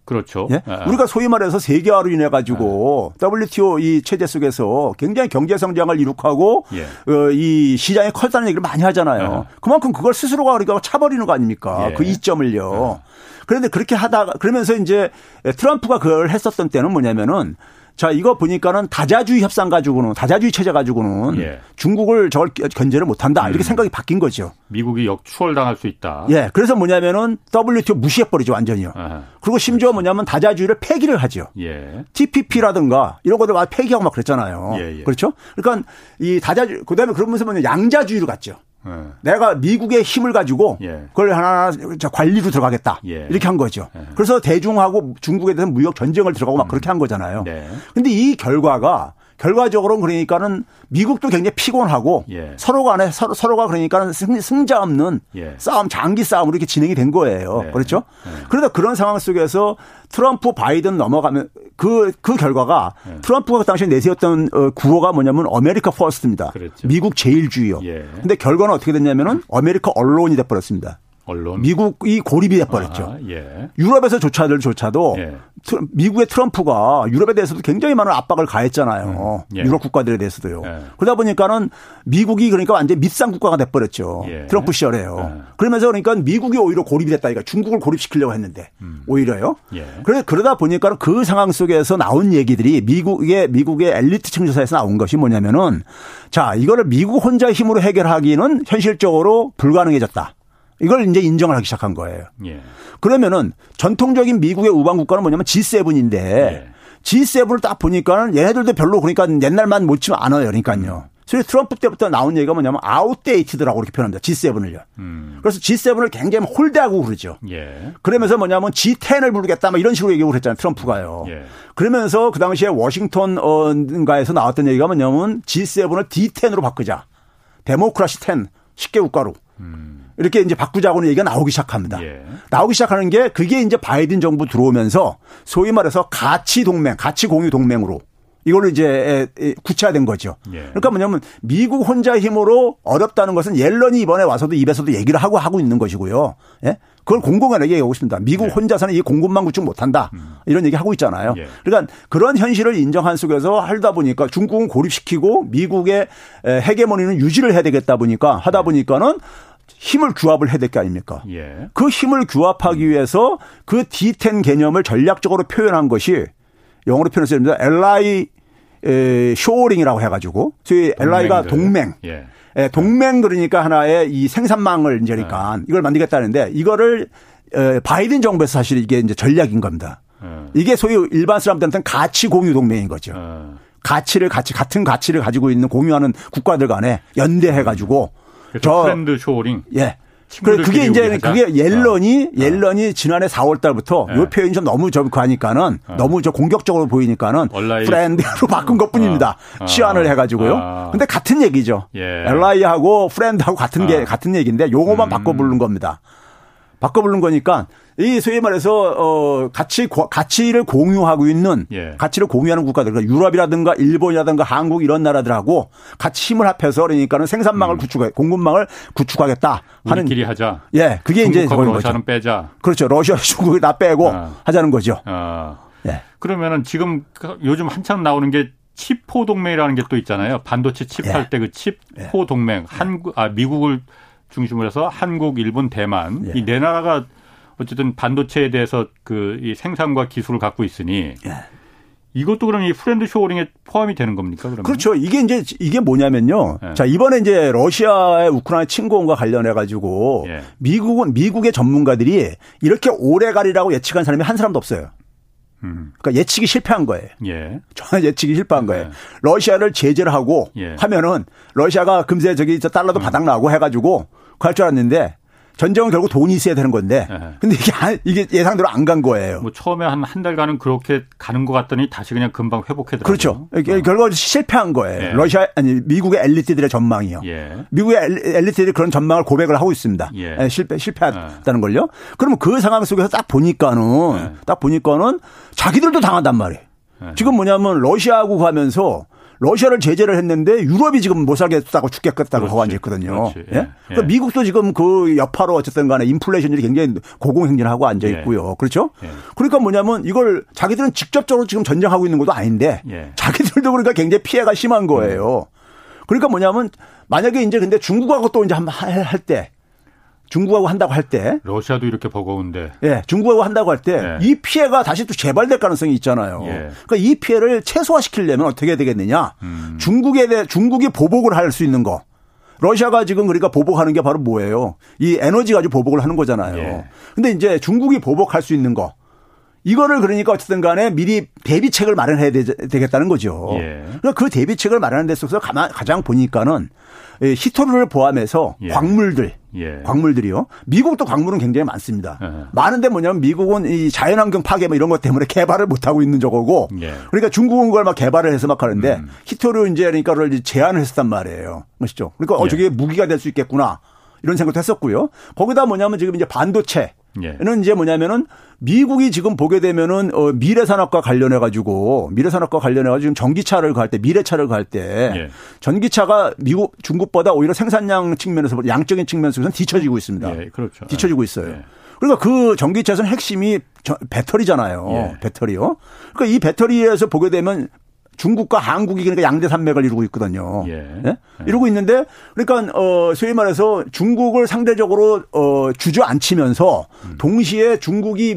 그렇죠.
예? 네. 우리가 소위 말해서 세계화로 인해 가지고 네. WTO 이 체제 속에서 굉장히 경제 성장을 이룩하고 예. 어, 이 시장이 컸다는 얘기를 많이 하잖아요. 네. 그만큼 그걸 스스로가 우리가 차버리는 거 아닙니까? 예. 그 이점을요. 네. 그런데 그렇게 하다가 그러면서 이제 트럼프가 그걸 했었던 때는 뭐냐면은 자, 이거 보니까는 다자주의 협상 가지고는 다자주의 체제 가지고는 예. 중국을 저걸 견제를 못 한다. 이렇게 음. 생각이 바뀐 거죠.
미국이 역추월 당할 수 있다.
예. 그래서 뭐냐면은 WTO 무시해 버리죠, 완전히요. 아하. 그리고 심지어 그렇죠. 뭐냐면 다자주의를 폐기를 하죠. 예. TPP라든가 이런 것들 막 폐기하고 막 그랬잖아요. 예, 예. 그렇죠? 그러니까 이 다자주의 그다음에 그러면서 뭐냐 양자주의로 갔죠. 네. 내가 미국의 힘을 가지고 예. 그걸 하나 관리로 들어가겠다 예. 이렇게 한 거죠. 예. 그래서 대중하고 중국에 대한 무역 전쟁을 들어가고 막 음. 그렇게 한 거잖아요. 그런데 네. 이 결과가 결과적으로는 그러니까는 미국도 굉장히 피곤하고 예. 서로 간에 서로, 서로가 그러니까는 승, 자 없는 예. 싸움, 장기 싸움으로 이렇게 진행이 된 거예요. 네. 그렇죠? 네. 그러다 그런 상황 속에서 트럼프 바이든 넘어가면 그, 그 결과가 네. 트럼프가 그 당시에 내세웠던 어, 구호가 뭐냐면 America First입니다. 그랬죠. 미국 제일주의요. 예. 근데 결과는 어떻게 됐냐면은 America Alone이 돼버렸습니다. Alone. 미국이 고립이 돼버렸죠. 아, 예. 유럽에서조차들조차도 예. 미국의 트럼프가 유럽에 대해서도 굉장히 많은 압박을 가했잖아요. 음, 예. 유럽 국가들에 대해서도요. 예. 그러다 보니까는 미국이 그러니까 완전 밉상 국가가 돼버렸죠. 예. 트럼프 시절에요. 예. 그러면서 그러니까 미국이 오히려 고립이 됐다. 그러니까 중국을 고립시키려고 했는데 음. 오히려요. 그래 그러다 보니까 그 상황 속에서 나온 얘기들이 미국의 미국의 엘리트 층 조사에서 나온 것이 뭐냐면은 자 이거를 미국 혼자 힘으로 해결하기는 현실적으로 불가능해졌다. 이걸 이제 인정을 하기 시작한 거예요. 예. 그러면은 전통적인 미국의 우방 국가는 뭐냐면 G7인데 예. G7을 딱 보니까는 얘네들도 별로 그러니까 옛날만 못하잖아요. 그러니까요. 그래서 트럼프 때부터 나온 얘기가 뭐냐면 outdated라고 이렇게 표현합니다. G7을요. 음. 그래서 G7을 굉장히 홀대하고 그러죠. 예. 그러면서 뭐냐면 G10을 부르겠다 막 이런 식으로 얘기를 했잖아요. 트럼프가요. 예. 그러면서 그 당시에 워싱턴가에서 나왔던 얘기가 뭐냐면 G7을 D10으로 바꾸자. 데모크라시 10, 10개 국가로. 음. 이렇게 이제 바꾸자고는 얘기가 나오기 시작합니다. 예. 나오기 시작하는 게 그게 이제 바이든 정부 들어오면서 소위 말해서 가치 동맹, 가치 공유 동맹으로 이걸로 이제 구체화된 거죠. 예. 그러니까 뭐냐면 미국 혼자 힘으로 어렵다는 것은 옐런이 이번에 와서도 입에서도 얘기를 하고 하고 있는 것이고요. 예? 그걸 공공연하게 얘기하고 있습니다. 미국 예. 혼자서는 이 공급망 구축 못한다. 음. 이런 얘기 하고 있잖아요. 예. 그러니까 그런 현실을 인정한 속에서 하다 보니까 중국은 고립시키고 미국의 헤게모니는 유지를 해야 되겠다 보니까 하다 예. 보니까는 힘을 규합을 해야 될 게 아닙니까? 예. 그 힘을 규합하기 위해서 그 D10 개념을 전략적으로 표현한 것이 영어로 표현해서 LI 쇼링이라고 해가지고 소위 LI가 동맹. 예. 예. 동맹 그러니까 하나의 이 생산망을 이제 그러니까 예. 이걸 만들겠다는데 이거를 바이든 정부에서 사실 이게 이제 전략인 겁니다. 예. 이게 소위 일반 사람들한테는 가치 공유 동맹인 거죠. 예. 가치를 같이 같은 가치를 가지고 있는 공유하는 국가들 간에 연대해 가지고
저 friend-shoring.
예. 그래 그게 이제 그게 옐런이 어. 옐런이 지난해 4월 달부터 네. 요 표현이 좀 너무 좀 그하니까는 어. 너무 저 공격적으로 보이니까는 friend로 바꾼 것뿐입니다. 어. 치환을 해 가지고요. 아. 근데 같은 얘기죠. 예. ally하고 friend하고 같은 게 아. 같은 얘기인데 요거만 음. 바꿔 부른 겁니다. 바꿔 부른 거니까 이 소위 말해서 어 가치 가치를 공유하고 있는 예. 가치를 공유하는 국가들 그러니까 유럽이라든가 일본이라든가 한국 이런 나라들하고 같이 힘을 합해서 그러니까는 생산망을 음. 구축해 공급망을 구축하겠다
하는 길이 하자.
예, 그게 이제
러시아는 빼자.
그렇죠. 러시아, 중국을 다 빼고 아. 하자는 거죠. 아.
예. 그러면은 지금 요즘 한창 나오는 게 칩포 동맹이라는 게 또 있잖아요. 반도체 칩할 예. 때그 칩포 동맹 한국 아 미국을 중심으로 해서 한국, 일본, 대만 예. 이네 나라가 어쨌든 반도체에 대해서 그 이 생산과 기술을 갖고 있으니 예. 이것도 그럼 이 friend-shoring에 포함이 되는 겁니까? 그러면?
그렇죠. 이게 이제 이게 뭐냐면요. 예. 자 이번에 이제 러시아의 우크라이나 침공과 관련해 가지고 예. 미국은 미국의 전문가들이 이렇게 오래 가리라고 예측한 사람이 한 사람도 없어요. 음. 그러니까 예측이 실패한 거예요. 예. 전혀 예측이 실패한 거예요. 예. 러시아를 제재를 하고 예. 하면은 러시아가 금세 저기 저 달러도 음. 바닥나고 해가지고 갈 줄 알았는데 전쟁은 결국 돈이 있어야 되는 건데. 네. 근데 이게 이게 예상대로 안 간 거예요.
뭐 처음에 한 한 달간은 그렇게 가는 것 같더니 다시 그냥 금방 회복해더라고요.
그렇죠. 어. 결과적으로 실패한 거예요. 예. 러시아 아니 미국의 엘리트들의 전망이요. 예. 미국의 엘리트들이 그런 전망을 고백을 하고 있습니다. 예. 예 실패 실패했다는 걸요. 그러면 그 상황 속에서 딱 보니까는 예. 딱 보니까는 자기들도 당한단 말이에요. 예. 지금 뭐냐면 러시아하고 가면서 러시아를 제재를 했는데 유럽이 지금 못 살겠다고 죽겠다고 하고 앉아있거든요. 예? 예? 그러니까 미국도 지금 그 여파로 어쨌든 간에 인플레이션이 굉장히 고공행진하고 앉아 있고요. 예. 그렇죠? 예. 그러니까 뭐냐면 이걸 자기들은 직접적으로 지금 전쟁하고 있는 것도 아닌데 예. 자기들도 그러니까 굉장히 피해가 심한 거예요. 그러니까 뭐냐면 만약에 이제 근데 중국하고 또 이제 한번 할 때 중국하고 한다고 할 때
러시아도 이렇게 버거운데
예, 중국하고 한다고 할 때이 예. 피해가 다시 또 재발될 가능성이 있잖아요. 예. 그러니까 이 피해를 최소화시키려면 어떻게 해야 되겠느냐? 음. 중국에 대해 중국이 보복을 할 수 있는 거. 러시아가 지금 그러니까 보복하는 게 바로 뭐예요? 이 에너지 가지고 보복을 하는 거잖아요. 예. 근데 이제 중국이 보복할 수 있는 거. 이거를 그러니까 어쨌든 간에 미리 대비책을 마련해야 되 겠다는 거죠. 예. 그러니까 그 대비책을 마련하는 데 있어서 가장 보니까는 히토르를 포함해서 예. 광물들, 예. 광물들이요. 미국도 광물은 굉장히 많습니다. 예. 많은데 뭐냐면 미국은 이 자연환경 파괴 뭐 이런 것 때문에 개발을 못 하고 있는 저거고, 예. 그러니까 중국은 그걸 막 개발을 해서 막 하는데 음. 히토르 이제 그러니까를 제한을 했었단 말이에요. 그렇죠. 그러니까 어 예. 저게 무기가 될 수 있겠구나. 이런 생각도 했었고요. 거기다 뭐냐면 지금 이제 반도체 는 이제 뭐냐면은 미국이 지금 보게 되면은 어 미래 산업과 관련해 가지고 미래 산업과 관련해 가지고 지금 전기차를 갈 때 미래차를 갈때 예. 전기차가 미국 중국보다 오히려 생산량 측면에서 양적인 측면에서는 뒤처지고 있습니다. 예, 그렇죠. 뒤처지고 있어요. 예. 그러니까 그 전기차에서는 핵심이 배터리잖아요. 예. 배터리요. 그러니까 이 배터리에서 보게 되면 중국과 한국이 그러니까 양대 산맥을 이루고 있거든요. 예. 네? 이루고 있는데 그러니까 어 소위 말해서 중국을 상대적으로 어 주저앉히면서 음. 동시에 중국이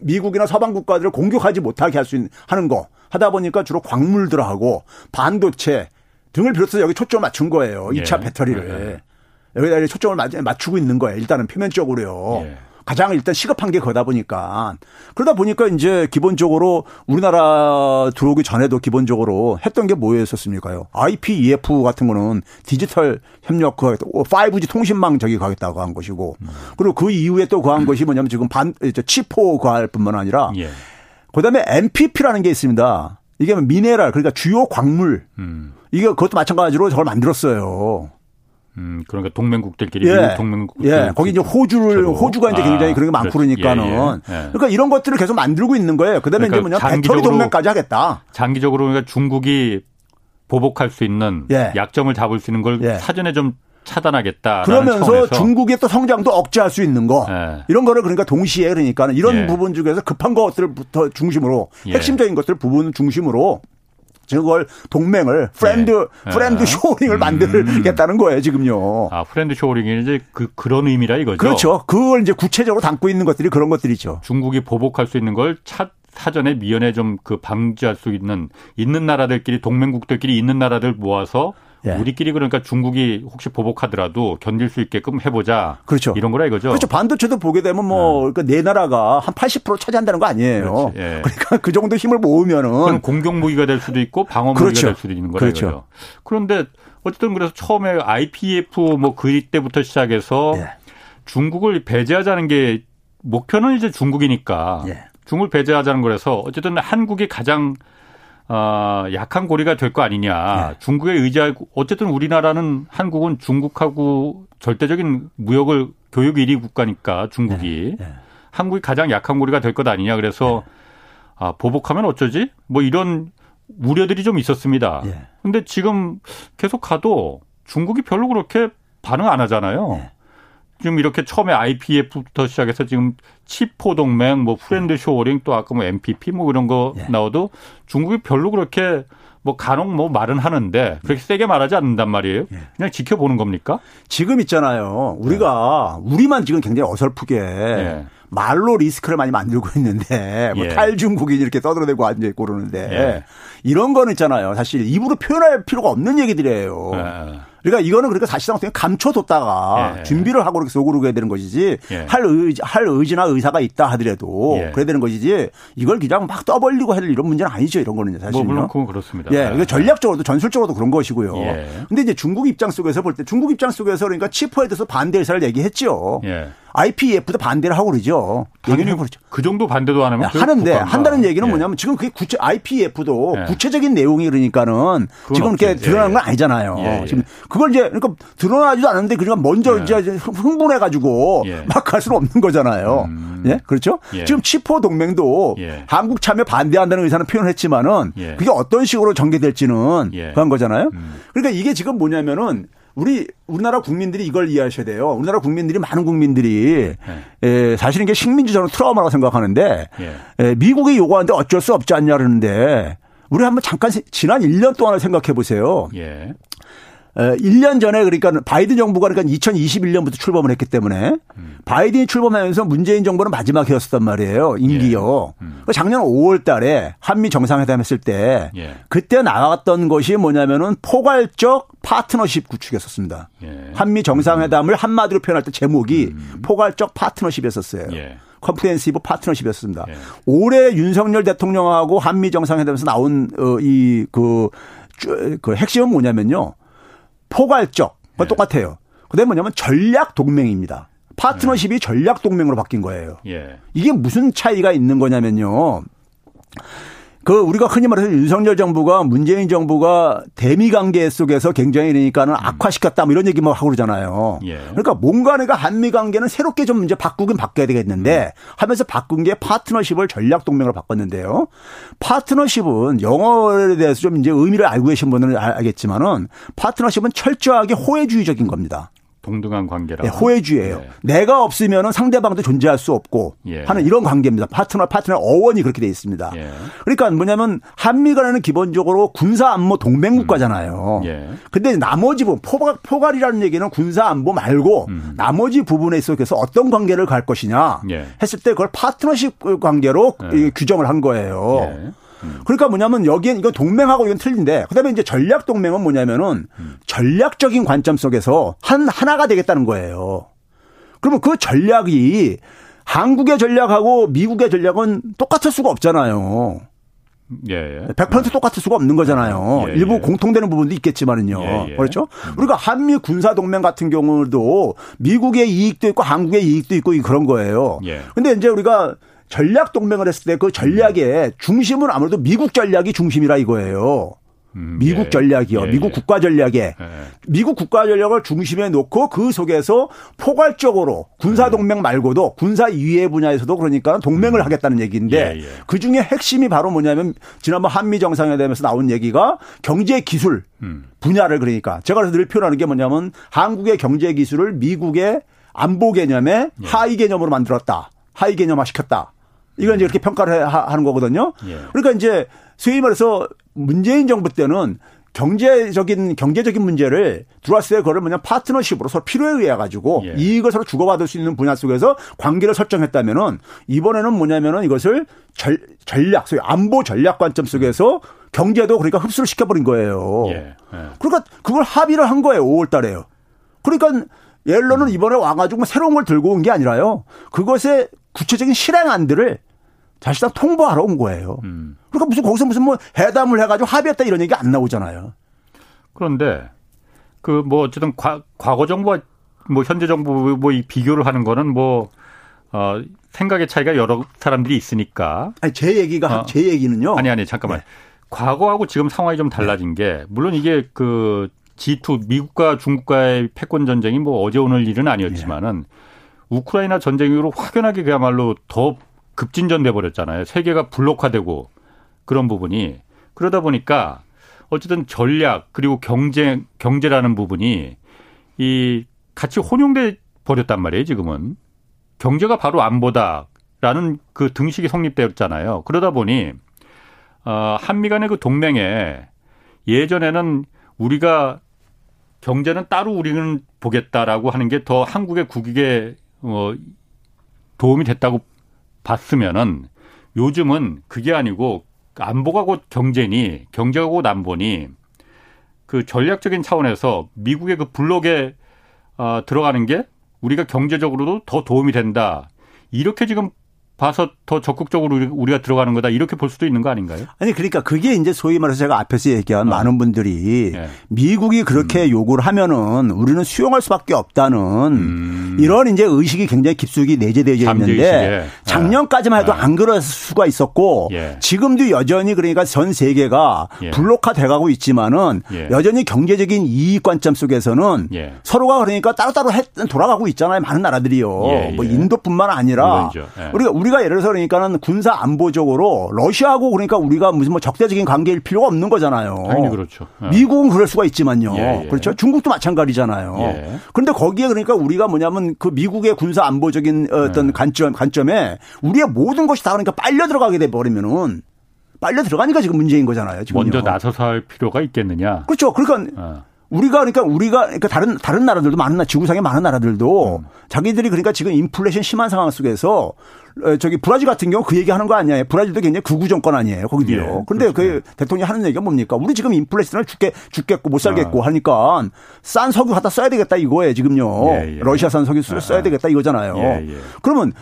미, 국이나 서방 국가들을 공격하지 못하게 할 수 있는 하는 거 하다 보니까 주로 광물들하고 반도체 등을 비롯해서 여기 초점을 맞춘 거예요. 2차 예. 배터리를. 예. 여기다 초점을 맞추고 있는 거예요. 일단은 표면적으로요. 예. 가장 일단 시급한 게 그러다 보니까 그러다 보니까 이제 기본적으로 우리나라 들어오기 전에도 기본적으로 했던 게 뭐였었습니까요? IPEF 같은 거는 디지털 협력 그 5G 통신망 저기 가겠다고 한 것이고 그리고 그 이후에 또 그한 것이 뭐냐면 지금 반 치포 그할 뿐만 아니라 예. 그다음에 MPP라는 게 있습니다. 이게 미네랄 그러니까 주요 광물 음. 이게 그것도 마찬가지로 저걸 만들었어요.
음, 그러니까 동맹국들끼리 예. 동맹국
예. 거기 이제 호주를 호주가 이제 굉장히 아, 그런 게 많고 그러니까는 예, 예. 예. 그러니까 이런 것들을 계속 만들고 있는 거예요. 그다음에 그러니까 이제 뭐냐 배터리 동맹까지 하겠다.
장기적으로 그러니까 중국이 보복할 수 있는 예. 약점을 잡을 수 있는 걸 예. 사전에 좀 차단하겠다.
그러면서
차원에서.
중국의 또 성장도 억제할 수 있는 거 이런 거를 그러니까 동시에 그러니까 이런 부분 중에서 급한 것들부터 중심으로 핵심적인 것들 부분 중심으로 그걸 동맹을 friend 네. friend 아. shoring을 음. 만들겠다는 거예요 지금요.
아 friend-shoring이 이제 그 그런 의미라 이거죠.
그렇죠. 그걸 이제 구체적으로 담고 있는 것들이 그런 것들이죠.
중국이 보복할 수 있는 걸 차, 사전에 미연에 좀 그 방지할 수 있는 있는 나라들끼리 동맹국들끼리 있는 나라들 모아서 예. 우리끼리 그러니까 중국이 혹시 보복하더라도 견딜 수 있게끔 해보자. 그렇죠. 이런 거라 이거죠.
그렇죠. 반도체도 보게 되면 뭐 네. 그러니까 네 나라가 한 80% 차지한다는 거 아니에요. 예. 그러니까 그 정도 힘을 모으면은
그럼 공격 무기가 될 수도 있고 방어 무기가 그렇죠. 될 수도 있는 거라 그렇죠. 이거죠. 그런데 어쨌든 그래서 처음에 IPF 뭐 그때부터 시작해서 예. 중국을 배제하자는 게 목표는 이제 중국이니까 예. 중국을 배제하자는 거라서 어쨌든 한국이 가장 어, 약한 고리가 될 거 아니냐. 네. 중국에 의지하고 어쨌든 우리나라는 한국은 중국하고 절대적인 무역을 교역 1위 국가니까 중국이 네. 네. 한국이 가장 약한 고리가 될 것 아니냐. 그래서 네. 아, 보복하면 어쩌지? 뭐 이런 우려들이 좀 있었습니다. 네. 근데 지금 계속 가도 중국이 별로 그렇게 반응 안 하잖아요. 네. 지금 이렇게 처음에 IPEF부터 시작해서 지금 치포 동맹, 뭐 friend-shoring 또 아까 뭐 MSP 뭐 이런 거 예. 나와도 중국이 별로 그렇게 뭐 간혹 뭐 말은 하는데 그렇게 세게 말하지 않는단 말이에요. 예. 그냥 지켜보는 겁니까?
지금 있잖아요. 우리가 네. 우리만 지금 굉장히 어설프게 예. 말로 리스크를 많이 만들고 있는데 뭐 예. 탈중국인 이렇게 떠들어대고 앉아 있고 그러는데 예. 이런 거는 있잖아요. 사실 입으로 표현할 필요가 없는 얘기들이에요. 예. 그러니까 이거는 그러니까 사실상 어떻게 감춰뒀다가 예. 준비를 하고 이렇게 속으로 해야 되는 것이지 예. 할 의지, 할 의지나 의사가 있다 하더라도 예. 그래야 되는 것이지 이걸 그냥 막 떠벌리고 할 이런 문제는 아니죠. 이런 거는 사실. 뭐
물론 그건 그렇습니다.
예. 이게 전략적으로도 전술적으로도 그런 것이고요. 예. 근데 이제 중국 입장 속에서 볼 때 중국 입장 속에서 그러니까 치포에 대해서 반대 의사를 얘기했죠. 예. IPEF도 반대를 하고 그러죠.
얘기는 그렇죠. 그 정도 반대도 안 하면
하는데 한다는 얘기는 예. 뭐냐면 지금 그게 구체 IPEF도 예. 구체적인 내용이 그러니까는 지금 이렇게 드러나는 건 아니잖아요. 예, 예. 지금 그걸 이제 그러니까 드러나지도 않는데 그러니까 먼저 예. 이제 흥분해 가지고 예. 막갈 수는 없는 거잖아요. 음. 예, 그렇죠. 지금 치포 동맹도 한국 참여 반대한다는 의사는 표현했지만은 그게 어떤 식으로 전개될지는 그런 거잖아요. 음. 그러니까 이게 지금 뭐냐면은 우리 우리나라 국민들이 이걸 이해하셔야 돼요. 우리나라 국민들이 많은 국민들이 네. 에, 사실은 이게 식민지 저는 트라우마라고 생각하는데 예. 에, 미국이 요구하는데 어쩔 수 없지 않냐 그러는데 우리 한번 잠깐 지난 1년 동안을 생각해 보세요. 예. 1년 전에 그러니까 바이든 정부가 그러니까 2021년부터 출범을 했기 때문에 음. 바이든이 출범하면서 문재인 정부는 마지막 해였었단 말이에요. 임기요. 예. 음. 그러니까 작년 5월 달에 한미 정상회담 했을 때 예. 그때 나왔던 것이 뭐냐면은 포괄적 파트너십 구축이었었습니다. 예. 한미 정상회담을 한마디로 표현할 때 제목이 음. 포괄적 파트너십이었었어요. 예. comprehensive 파트너십이었습니다. 예. 올해 윤석열 대통령하고 한미 정상회담에서 나온 어, 이그 그 핵심은 뭐냐면요. 포괄적. 그 네. 똑같아요. 그다음에 뭐냐면 전략 동맹입니다. 파트너십이 네. 전략 동맹으로 바뀐 거예요. 예. 이게 무슨 차이가 있는 거냐면요. 그 우리가 흔히 말해서 윤석열 정부가 문재인 정부가 대미 관계 속에서 굉장히 그러니까는 음. 악화시켰다 뭐 이런 얘기 뭐 하고 그러잖아요. 예. 그러니까 뭔가 내가 한미 관계는 새롭게 좀 이제 바꾸긴 바꿔야 되겠는데 음. 하면서 바꾼 게 파트너십을 전략 동맹으로 바꿨는데요. 파트너십은 영어에 대해서 좀 이제 의미를 알고 계신 분은 알겠지만은 파트너십은 철저하게 호혜주의적인 겁니다.
동등한 관계라.
네, 호혜주예요. 네. 내가 없으면 상대방도 존재할 수 없고 예. 하는 이런 관계입니다. 파트너 파트너 어원이 그렇게 돼 있습니다. 예. 그러니까 뭐냐면 한미 간에는 기본적으로 군사 안보 동맹 국가잖아요. 음. 예. 근데 나머지 부분 포괄, 포괄이라는 얘기는 군사 안보 말고 음. 나머지 부분에 있어서 어떤 관계를 갈 것이냐 예. 했을 때 그걸 파트너십 관계로 예. 규정을 한 거예요. 예. 그러니까 뭐냐면 여기엔 이건 동맹하고 이건 틀린데 그다음에 이제 전략 동맹은 뭐냐면은 전략적인 관점 속에서 한 하나가 되겠다는 거예요. 그러면 그 전략이 한국의 전략하고 미국의 전략은 똑같을 수가 없잖아요. 예, 예. 100% 똑같을 수가 없는 거잖아요. 예, 예. 일부 공통되는 부분도 있겠지만은요. 예, 예. 그렇죠? 음. 우리가 한미 군사 동맹 같은 경우도 미국의 이익도 있고 한국의 이익도 있고 그런 거예요. 예. 근데 이제 우리가 전략 동맹을 했을 때 그 전략의 중심은 아무래도 미국 전략이 중심이라 이거예요. 음, 미국 예. 전략이요. 예, 미국 예. 국가 전략에 예. 미국 국가 전략을 중심에 놓고 그 속에서 포괄적으로 군사 동맹 말고도 군사 이해 분야에서도 그러니까 동맹을 음. 하겠다는 얘기인데 예, 예. 그 중에 핵심이 바로 뭐냐면 지난번 한미 정상회담에서 나온 얘기가 경제 기술 음. 분야를 그러니까 제가 늘 표현하는 게 뭐냐면 한국의 경제 기술을 미국의 안보 개념의 하위 개념으로 만들었다. 하위 개념화 시켰다. 이건 이제 이렇게 평가를 하는 거거든요. 예. 그러니까 이제 소위 말해서 문재인 정부 때는 경제적인 경제적인 문제를 들어왔을 때 그걸 뭐냐 파트너십으로 서로 필요에 의해 가지고 예. 이익을 서로 주고받을 수 있는 분야 속에서 관계를 설정했다면은 이번에는 뭐냐면은 이것을 절, 전략 소위 안보 전략 관점 속에서 경제도 그러니까 흡수를 시켜버린 거예요. 예. 예. 그러니까 그걸 합의를 한 거예요 5월달에요. 그러니까 옐런은 이번에 와가지고 뭐 새로운 걸 들고 온 게 아니라요. 그것의 구체적인 실행안들을 사실상 통보하러 온 거예요. 음. 그러니까 무슨 거기서 무슨 뭐 회담을 해가지고 합의했다 이런 얘기 안 나오잖아요.
그런데 그 뭐 어쨌든 과, 과거 정부와 뭐 현재 정부 뭐 이 비교를 하는 거는 뭐 어, 생각의 차이가 여러 사람들이 있으니까.
아니, 제 얘기가, 어. 제 얘기는요.
아니, 아니, 잠깐만. 네. 과거하고 지금 상황이 좀 달라진 네. 게, 물론 이게 그 G2, 미국과 중국과의 패권 전쟁이 뭐 어제 오늘 일은 아니었지만은, 네. 우크라이나 전쟁 이후로 확연하게 그야말로 더 급진전돼 버렸잖아요. 세계가 블록화되고 그런 부분이 그러다 보니까 어쨌든 전략 그리고 경제 경제라는 부분이 이 같이 혼용돼 버렸단 말이에요. 지금은 경제가 바로 안보다라는 그 등식이 성립되었잖아요. 그러다 보니 어, 한미 간의 그 동맹에 예전에는 우리가 경제는 따로 우리는 보겠다라고 하는 게 더 한국의 국익에 어, 도움이 됐다고 봤으면은 요즘은 그게 아니고 안보가 곧 경제니 경제가 곧 안보니 그 전략적인 차원에서 미국의 그 블록에 어, 들어가는 게 우리가 경제적으로도 더 도움이 된다. 이렇게 지금 봐서 더 적극적으로 우리가 들어가는 거다 이렇게 볼 수도 있는 거 아닌가요?
아니 그러니까 그게 이제 소위 말해서 제가 앞에서 얘기한 어. 많은 분들이 네. 미국이 그렇게 음. 요구를 하면은 우리는 수용할 수밖에 없다는 음. 이런 이제 의식이 굉장히 깊숙이 내재되어 있는데 작년까지만 해도 네. 안 그럴 수가 있었고 예. 지금도 여전히 그러니까 전 세계가 예. 블록화 돼가고 있지만은 예. 여전히 경제적인 이익 관점 속에서는 예. 서로가 그러니까 따로따로 돌아가고 있잖아요 많은 나라들이요. 예, 뭐 인도뿐만 아니라 우리가 우리 우리가 예를 들어서 그러니까는 군사 안보적으로 러시아하고 그러니까 우리가 무슨 뭐 적대적인 관계일 필요가 없는 거잖아요.
당연히 그렇죠.
예. 미국은 그럴 수가 있지만요. 예, 예. 그렇죠. 중국도 마찬가지잖아요. 예. 그런데 거기에 그러니까 우리가 뭐냐면 그 미국의 군사 안보적인 어떤 예. 관점 관점에 우리의 모든 것이 다 그러니까 빨려 들어가게 돼 버리면은 빨려 들어가니까 지금 문제인 거잖아요. 지금
먼저 나서서 할 필요가 있겠느냐.
그렇죠. 그러니까 어. 우리가 그러니까 우리가 그러니까 다른 다른 나라들도 많은 나 지구상의 많은 나라들도 음. 자기들이 그러니까 지금 인플레이션 심한 상황 속에서 어, 저기 브라질 같은 경우 그 얘기 하는 거 아니에요. 브라질도 굉장히 극우 정권 아니에요. 거기도요. 예, 그런데 그렇죠. 그 대통령이 하는 얘기가 뭡니까? 우리 지금 인플레이션을 죽게 죽겠고 못 살겠고 아. 하니까 싼 석유 갖다 써야 되겠다 이거예요. 지금요. 예, 예. 러시아산 석유 써야 아. 되겠다 이거잖아요. 예, 예. 그러면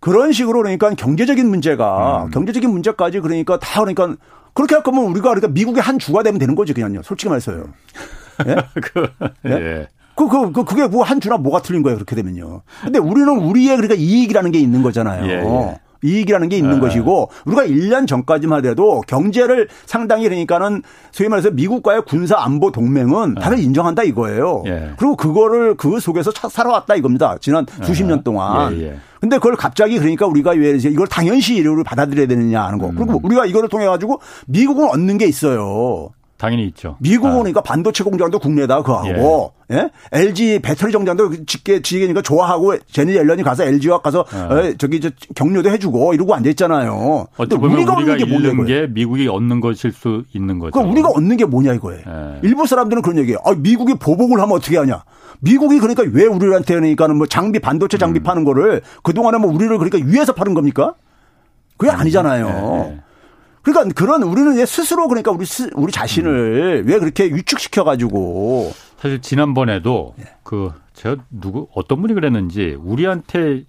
그런 식으로 그러니까 경제적인 문제가 음. 경제적인 문제까지 그러니까 다 그러니까 그렇게 할 거면 우리가 그러니까 미국의 한 주가 되면 되는 거죠, 그냥요. 솔직히 말해서요. 예? 그, 예? 예. 그, 그, 그, 그게 뭐 한 주나 뭐가 틀린 거예요, 그렇게 되면요. 근데 우리는 우리의 그러니까 이익이라는 게 있는 거잖아요. 예, 예. 이익이라는 게 있는 네. 것이고 우리가 1년 전까지만 하더라도 경제를 상당히 그러니까는 소위 말해서 미국과의 군사 안보 동맹은 네. 다들 인정한다 이거예요. 예. 그리고 그거를 그 속에서 살아왔다 이겁니다. 지난 수십 년 동안. 예, 예. 근데 그걸 갑자기 그러니까 우리가 왜 이걸 당연시 이를 받아들여야 되느냐 하는 거. 그리고 음. 우리가 이거를 통해 가지고 미국은 얻는 게 있어요.
당연히 있죠.
미국은 아. 그러니까 반도체 공장도 국내다 그하고 예. 예? LG 배터리 정장도 짓게 지게니까 좋아하고 제니 앨런이 가서 LG와 가서 예. 저기 저 격려도 해주고 이러고 앉아 있잖아요.
어떻게 보면 우리가, 우리가 얻는 게 뭐냐 게 미국이 얻는 것일 수 있는 거죠.
그러니까 우리가 얻는 게 뭐냐 이거예요. 예. 일부 사람들은 그런 얘기예요. 아, 미국이 보복을 하면 어떻게 하냐. 미국이 그러니까 왜 우리한테 그러니까는 뭐 장비 반도체 장비 음. 파는 거를 그 동안에 뭐 우리를 그러니까 위에서 파는 겁니까? 그게 음. 아니잖아요. 네. 그러니까 그런 우리는 스스로 그러니까 우리 스, 우리 자신을 음. 왜 그렇게 위축시켜 가지고
사실 지난번에도 네. 그 제가 누구 어떤 분이 그랬는지 우리한테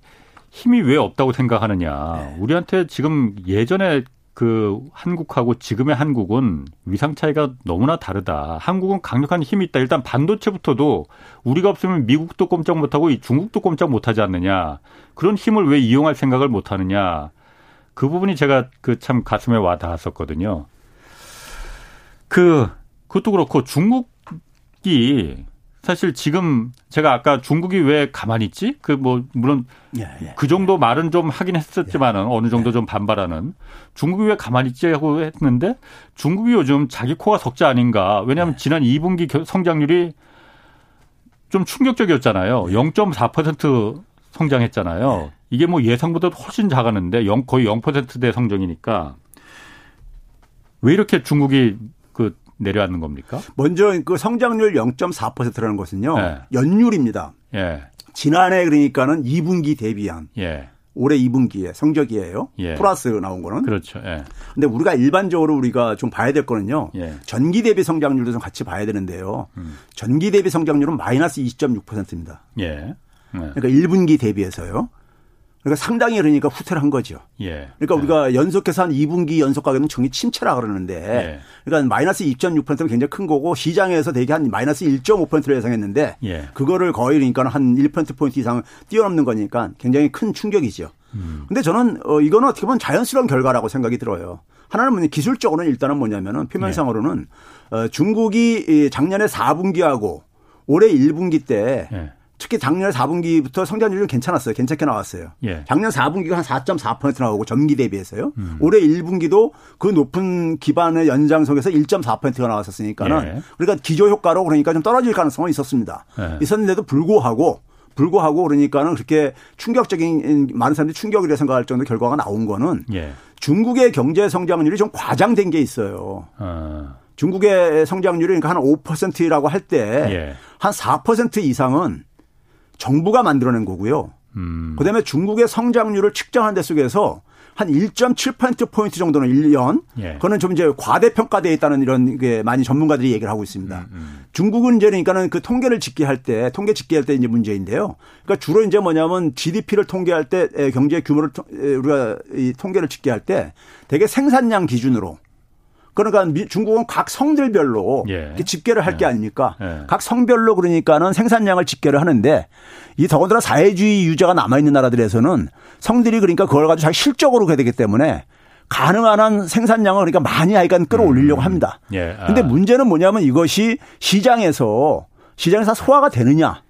힘이 왜 없다고 생각하느냐. 네. 우리한테 지금 예전에 그 한국하고 지금의 한국은 위상 차이가 너무나 다르다. 한국은 강력한 힘이 있다. 일단 반도체부터도 우리가 없으면 미국도 꼼짝 못하고 중국도 꼼짝 못하지 않느냐. 그런 힘을 왜 이용할 생각을 못하느냐. 그 부분이 제가 그 참 가슴에 와 닿았었거든요. 그 그것도 그렇고 중국이 사실 지금 제가 아까 중국이 왜 가만히 있지? 그 뭐 물론 예, 예, 그 정도 말은 좀 하긴 했었지만은 예, 어느 정도 좀 반발하는 중국이 왜 가만히 있지 하고 했는데 중국이 요즘 자기 코가 석자 아닌가? 왜냐하면 예. 지난 2분기 성장률이 좀 충격적이었잖아요. 0.4% 성장했잖아요. 이게 뭐 예상보다 훨씬 작았는데 거의 0%대 성장이니까 왜 이렇게 중국이 그 내려앉는 겁니까?
먼저 그 성장률 0.4%라는 것은요. 네. 연율입니다. 예. 지난해 그러니까는 2분기 대비한 예. 올해 2분기에 성적이에요. 예. 플러스 나온 거는.
그렇죠. 예.
근데 우리가 일반적으로 우리가 좀 봐야 될 거는요. 예. 전기 대비 성장률도 좀 같이 봐야 되는데요. 음. 전기 대비 성장률은 마이너스 20.6%입니다. 예. 네. 그러니까 1분기 대비해서요. 그러니까 상당히 그러니까 후퇴를 한 거죠. 예. 그러니까 예. 우리가 연속해서 한 2분기 연속 가격은 정리 침체라 그러는데 예. 그러니까 마이너스 2.6%는 굉장히 큰 거고 시장에서 대개 한 마이너스 1.5%를 예상했는데 예. 그거를 거의 그러니까 한 1%포인트 이상 뛰어넘는 거니까 굉장히 큰 충격이죠. 음. 근데 저는 어 이거는 어떻게 보면 자연스러운 결과라고 생각이 들어요. 하나는 뭐냐 기술적으로는 일단은 뭐냐면은 표면상으로는 예. 어 중국이 작년에 4분기하고 올해 1분기 때 예. 특히 작년 4분기부터 성장률은 괜찮았어요. 괜찮게 나왔어요. 예. 작년 4분기가 한 4.4% 나오고 전기 대비해서요. 음. 올해 1분기도 그 높은 기반의 연장성에서 1.4%가 나왔었으니까는 예. 그러니까 기조 효과로 그러니까 좀 떨어질 가능성은 있었습니다. 예. 있었는데도 불구하고 불구하고 그러니까는 그렇게 충격적인 많은 사람들이 충격이라 생각할 정도 결과가 나온 거는 예. 중국의 경제 성장률이 좀 과장된 게 있어요. 어. 중국의 성장률이 그러니까 한 5%라고 할 때 한 4% 이상은 정부가 만들어낸 거고요. 음. 그다음에 중국의 성장률을 측정하는 데 속에서 한 1.7%포인트 정도는 1년. 예. 그거는 좀 이제 과대평가되어 있다는 이런 게 많이 전문가들이 얘기를 하고 있습니다. 음, 음. 중국은 이제 그러니까는 그 통계를 집계할 때, 통계 집계할 때 이제 문제인데요. 그러니까 주로 이제 뭐냐면 GDP를 통계할 때 경제 규모를 우리가 이 통계를 집계할 때 되게 생산량 기준으로 그러니까 중국은 각 성들별로 예. 집계를 할게 예. 아닙니까? 예. 각 성별로 그러니까는 생산량을 집계를 하는데 이 더군다나 사회주의 유저가 남아 있는 나라들에서는 성들이 그러니까 그걸 가지고 자기 실적으로 해야 되기 때문에 가능한 한 생산량을 그러니까 많이 하여간 끌어올리려고 음. 합니다. 예. 아. 근데 문제는 뭐냐면 이것이 시장에서 시장에서 소화가 되느냐.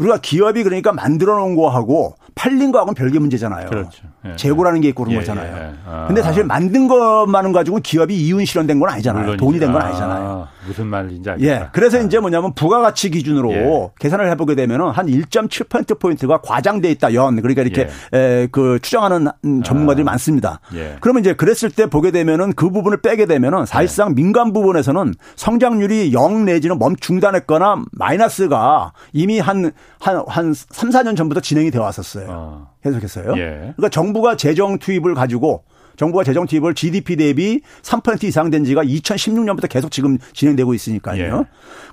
우리가 기업이 그러니까 만들어 놓은 거하고 팔린 거하고는 별개 문제잖아요. 그렇죠. 예, 재고라는 게 있고 그런 예, 거잖아요. 예, 예. 아. 근데 사실 만든 것만은 가지고 기업이 이윤 실현된 건 아니잖아요. 물론이죠. 돈이 된 건 아니잖아요.
아, 무슨 말인지 알겠다.
예. 그래서 아. 이제 뭐냐면 부가가치 기준으로 예. 계산을 해보게 되면은 한1.7% 포인트가 과장돼 있다 연 그러니까 이렇게 예. 에, 그 추정하는 음, 전문가들이 아. 많습니다. 그러면 이제 그랬을 때 보게 되면은 그 부분을 빼게 되면은 사실상 민간 부분에서는 성장률이 0 내지는 멈 중단했거나 마이너스가 이미 한한 한 3, 4년 전부터 진행이 되어 왔었어요. 아. 계속했어요. 예. 그러니까 정부가 재정 투입을 가지고 정부가 재정 투입을 GDP 대비 3% 이상 된 지가 2016년부터 계속 지금 진행되고 있으니까요. 예.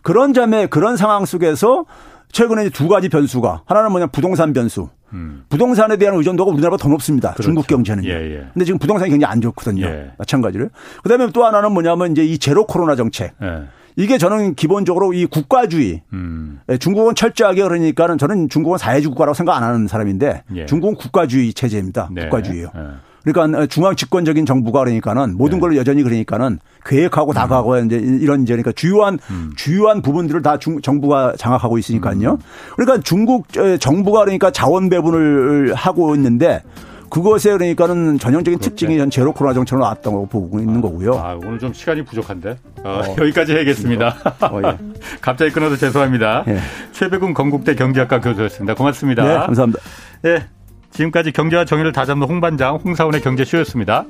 그런 점에 그런 상황 속에서 최근에 두 가지 변수가 하나는 뭐냐 부동산 변수. 음. 부동산에 대한 의존도가 우리나라보다 더 높습니다. 그렇죠. 중국 경제는요. 예, 예. 근데 지금 부동산이 굉장히 안 좋거든요. 예. 마찬가지로. 그다음에 또 하나는 뭐냐면 이제 이 제로 코로나 정책. 예. 이게 저는 기본적으로 이 국가주의. 음. 예, 중국은 철저하게 그러니까는 저는 중국은 사회주의 국가라고 생각 안 하는 사람인데 예. 중국은 국가주의 체제입니다. 네. 국가주의요. 네. 그러니까 중앙 집권적인 정부가 그러니까는 모든 네. 걸 여전히 그러니까는 계획하고 나가고 음. 이제 이런 이제 그러니까 주요한 음. 주요한 부분들을 다 중, 정부가 장악하고 있으니까요. 음. 그러니까 중국 정부가 그러니까 자원 배분을 하고 있는데 그것에 그러니까는 전형적인 그렇게. 특징이 전 제로 코로나 정책으로 나왔다고 보고 있는 거고요.
아, 오늘 좀 시간이 부족한데 어, 어. 여기까지 해야겠습니다. 어, 예. 갑자기 끊어서 죄송합니다. 예. 최백운 건국대 경제학과 교수였습니다. 고맙습니다.
네, 감사합니다.
네, 지금까지 경제와 정의를 다잡는 홍반장 홍사원의 경제쇼였습니다.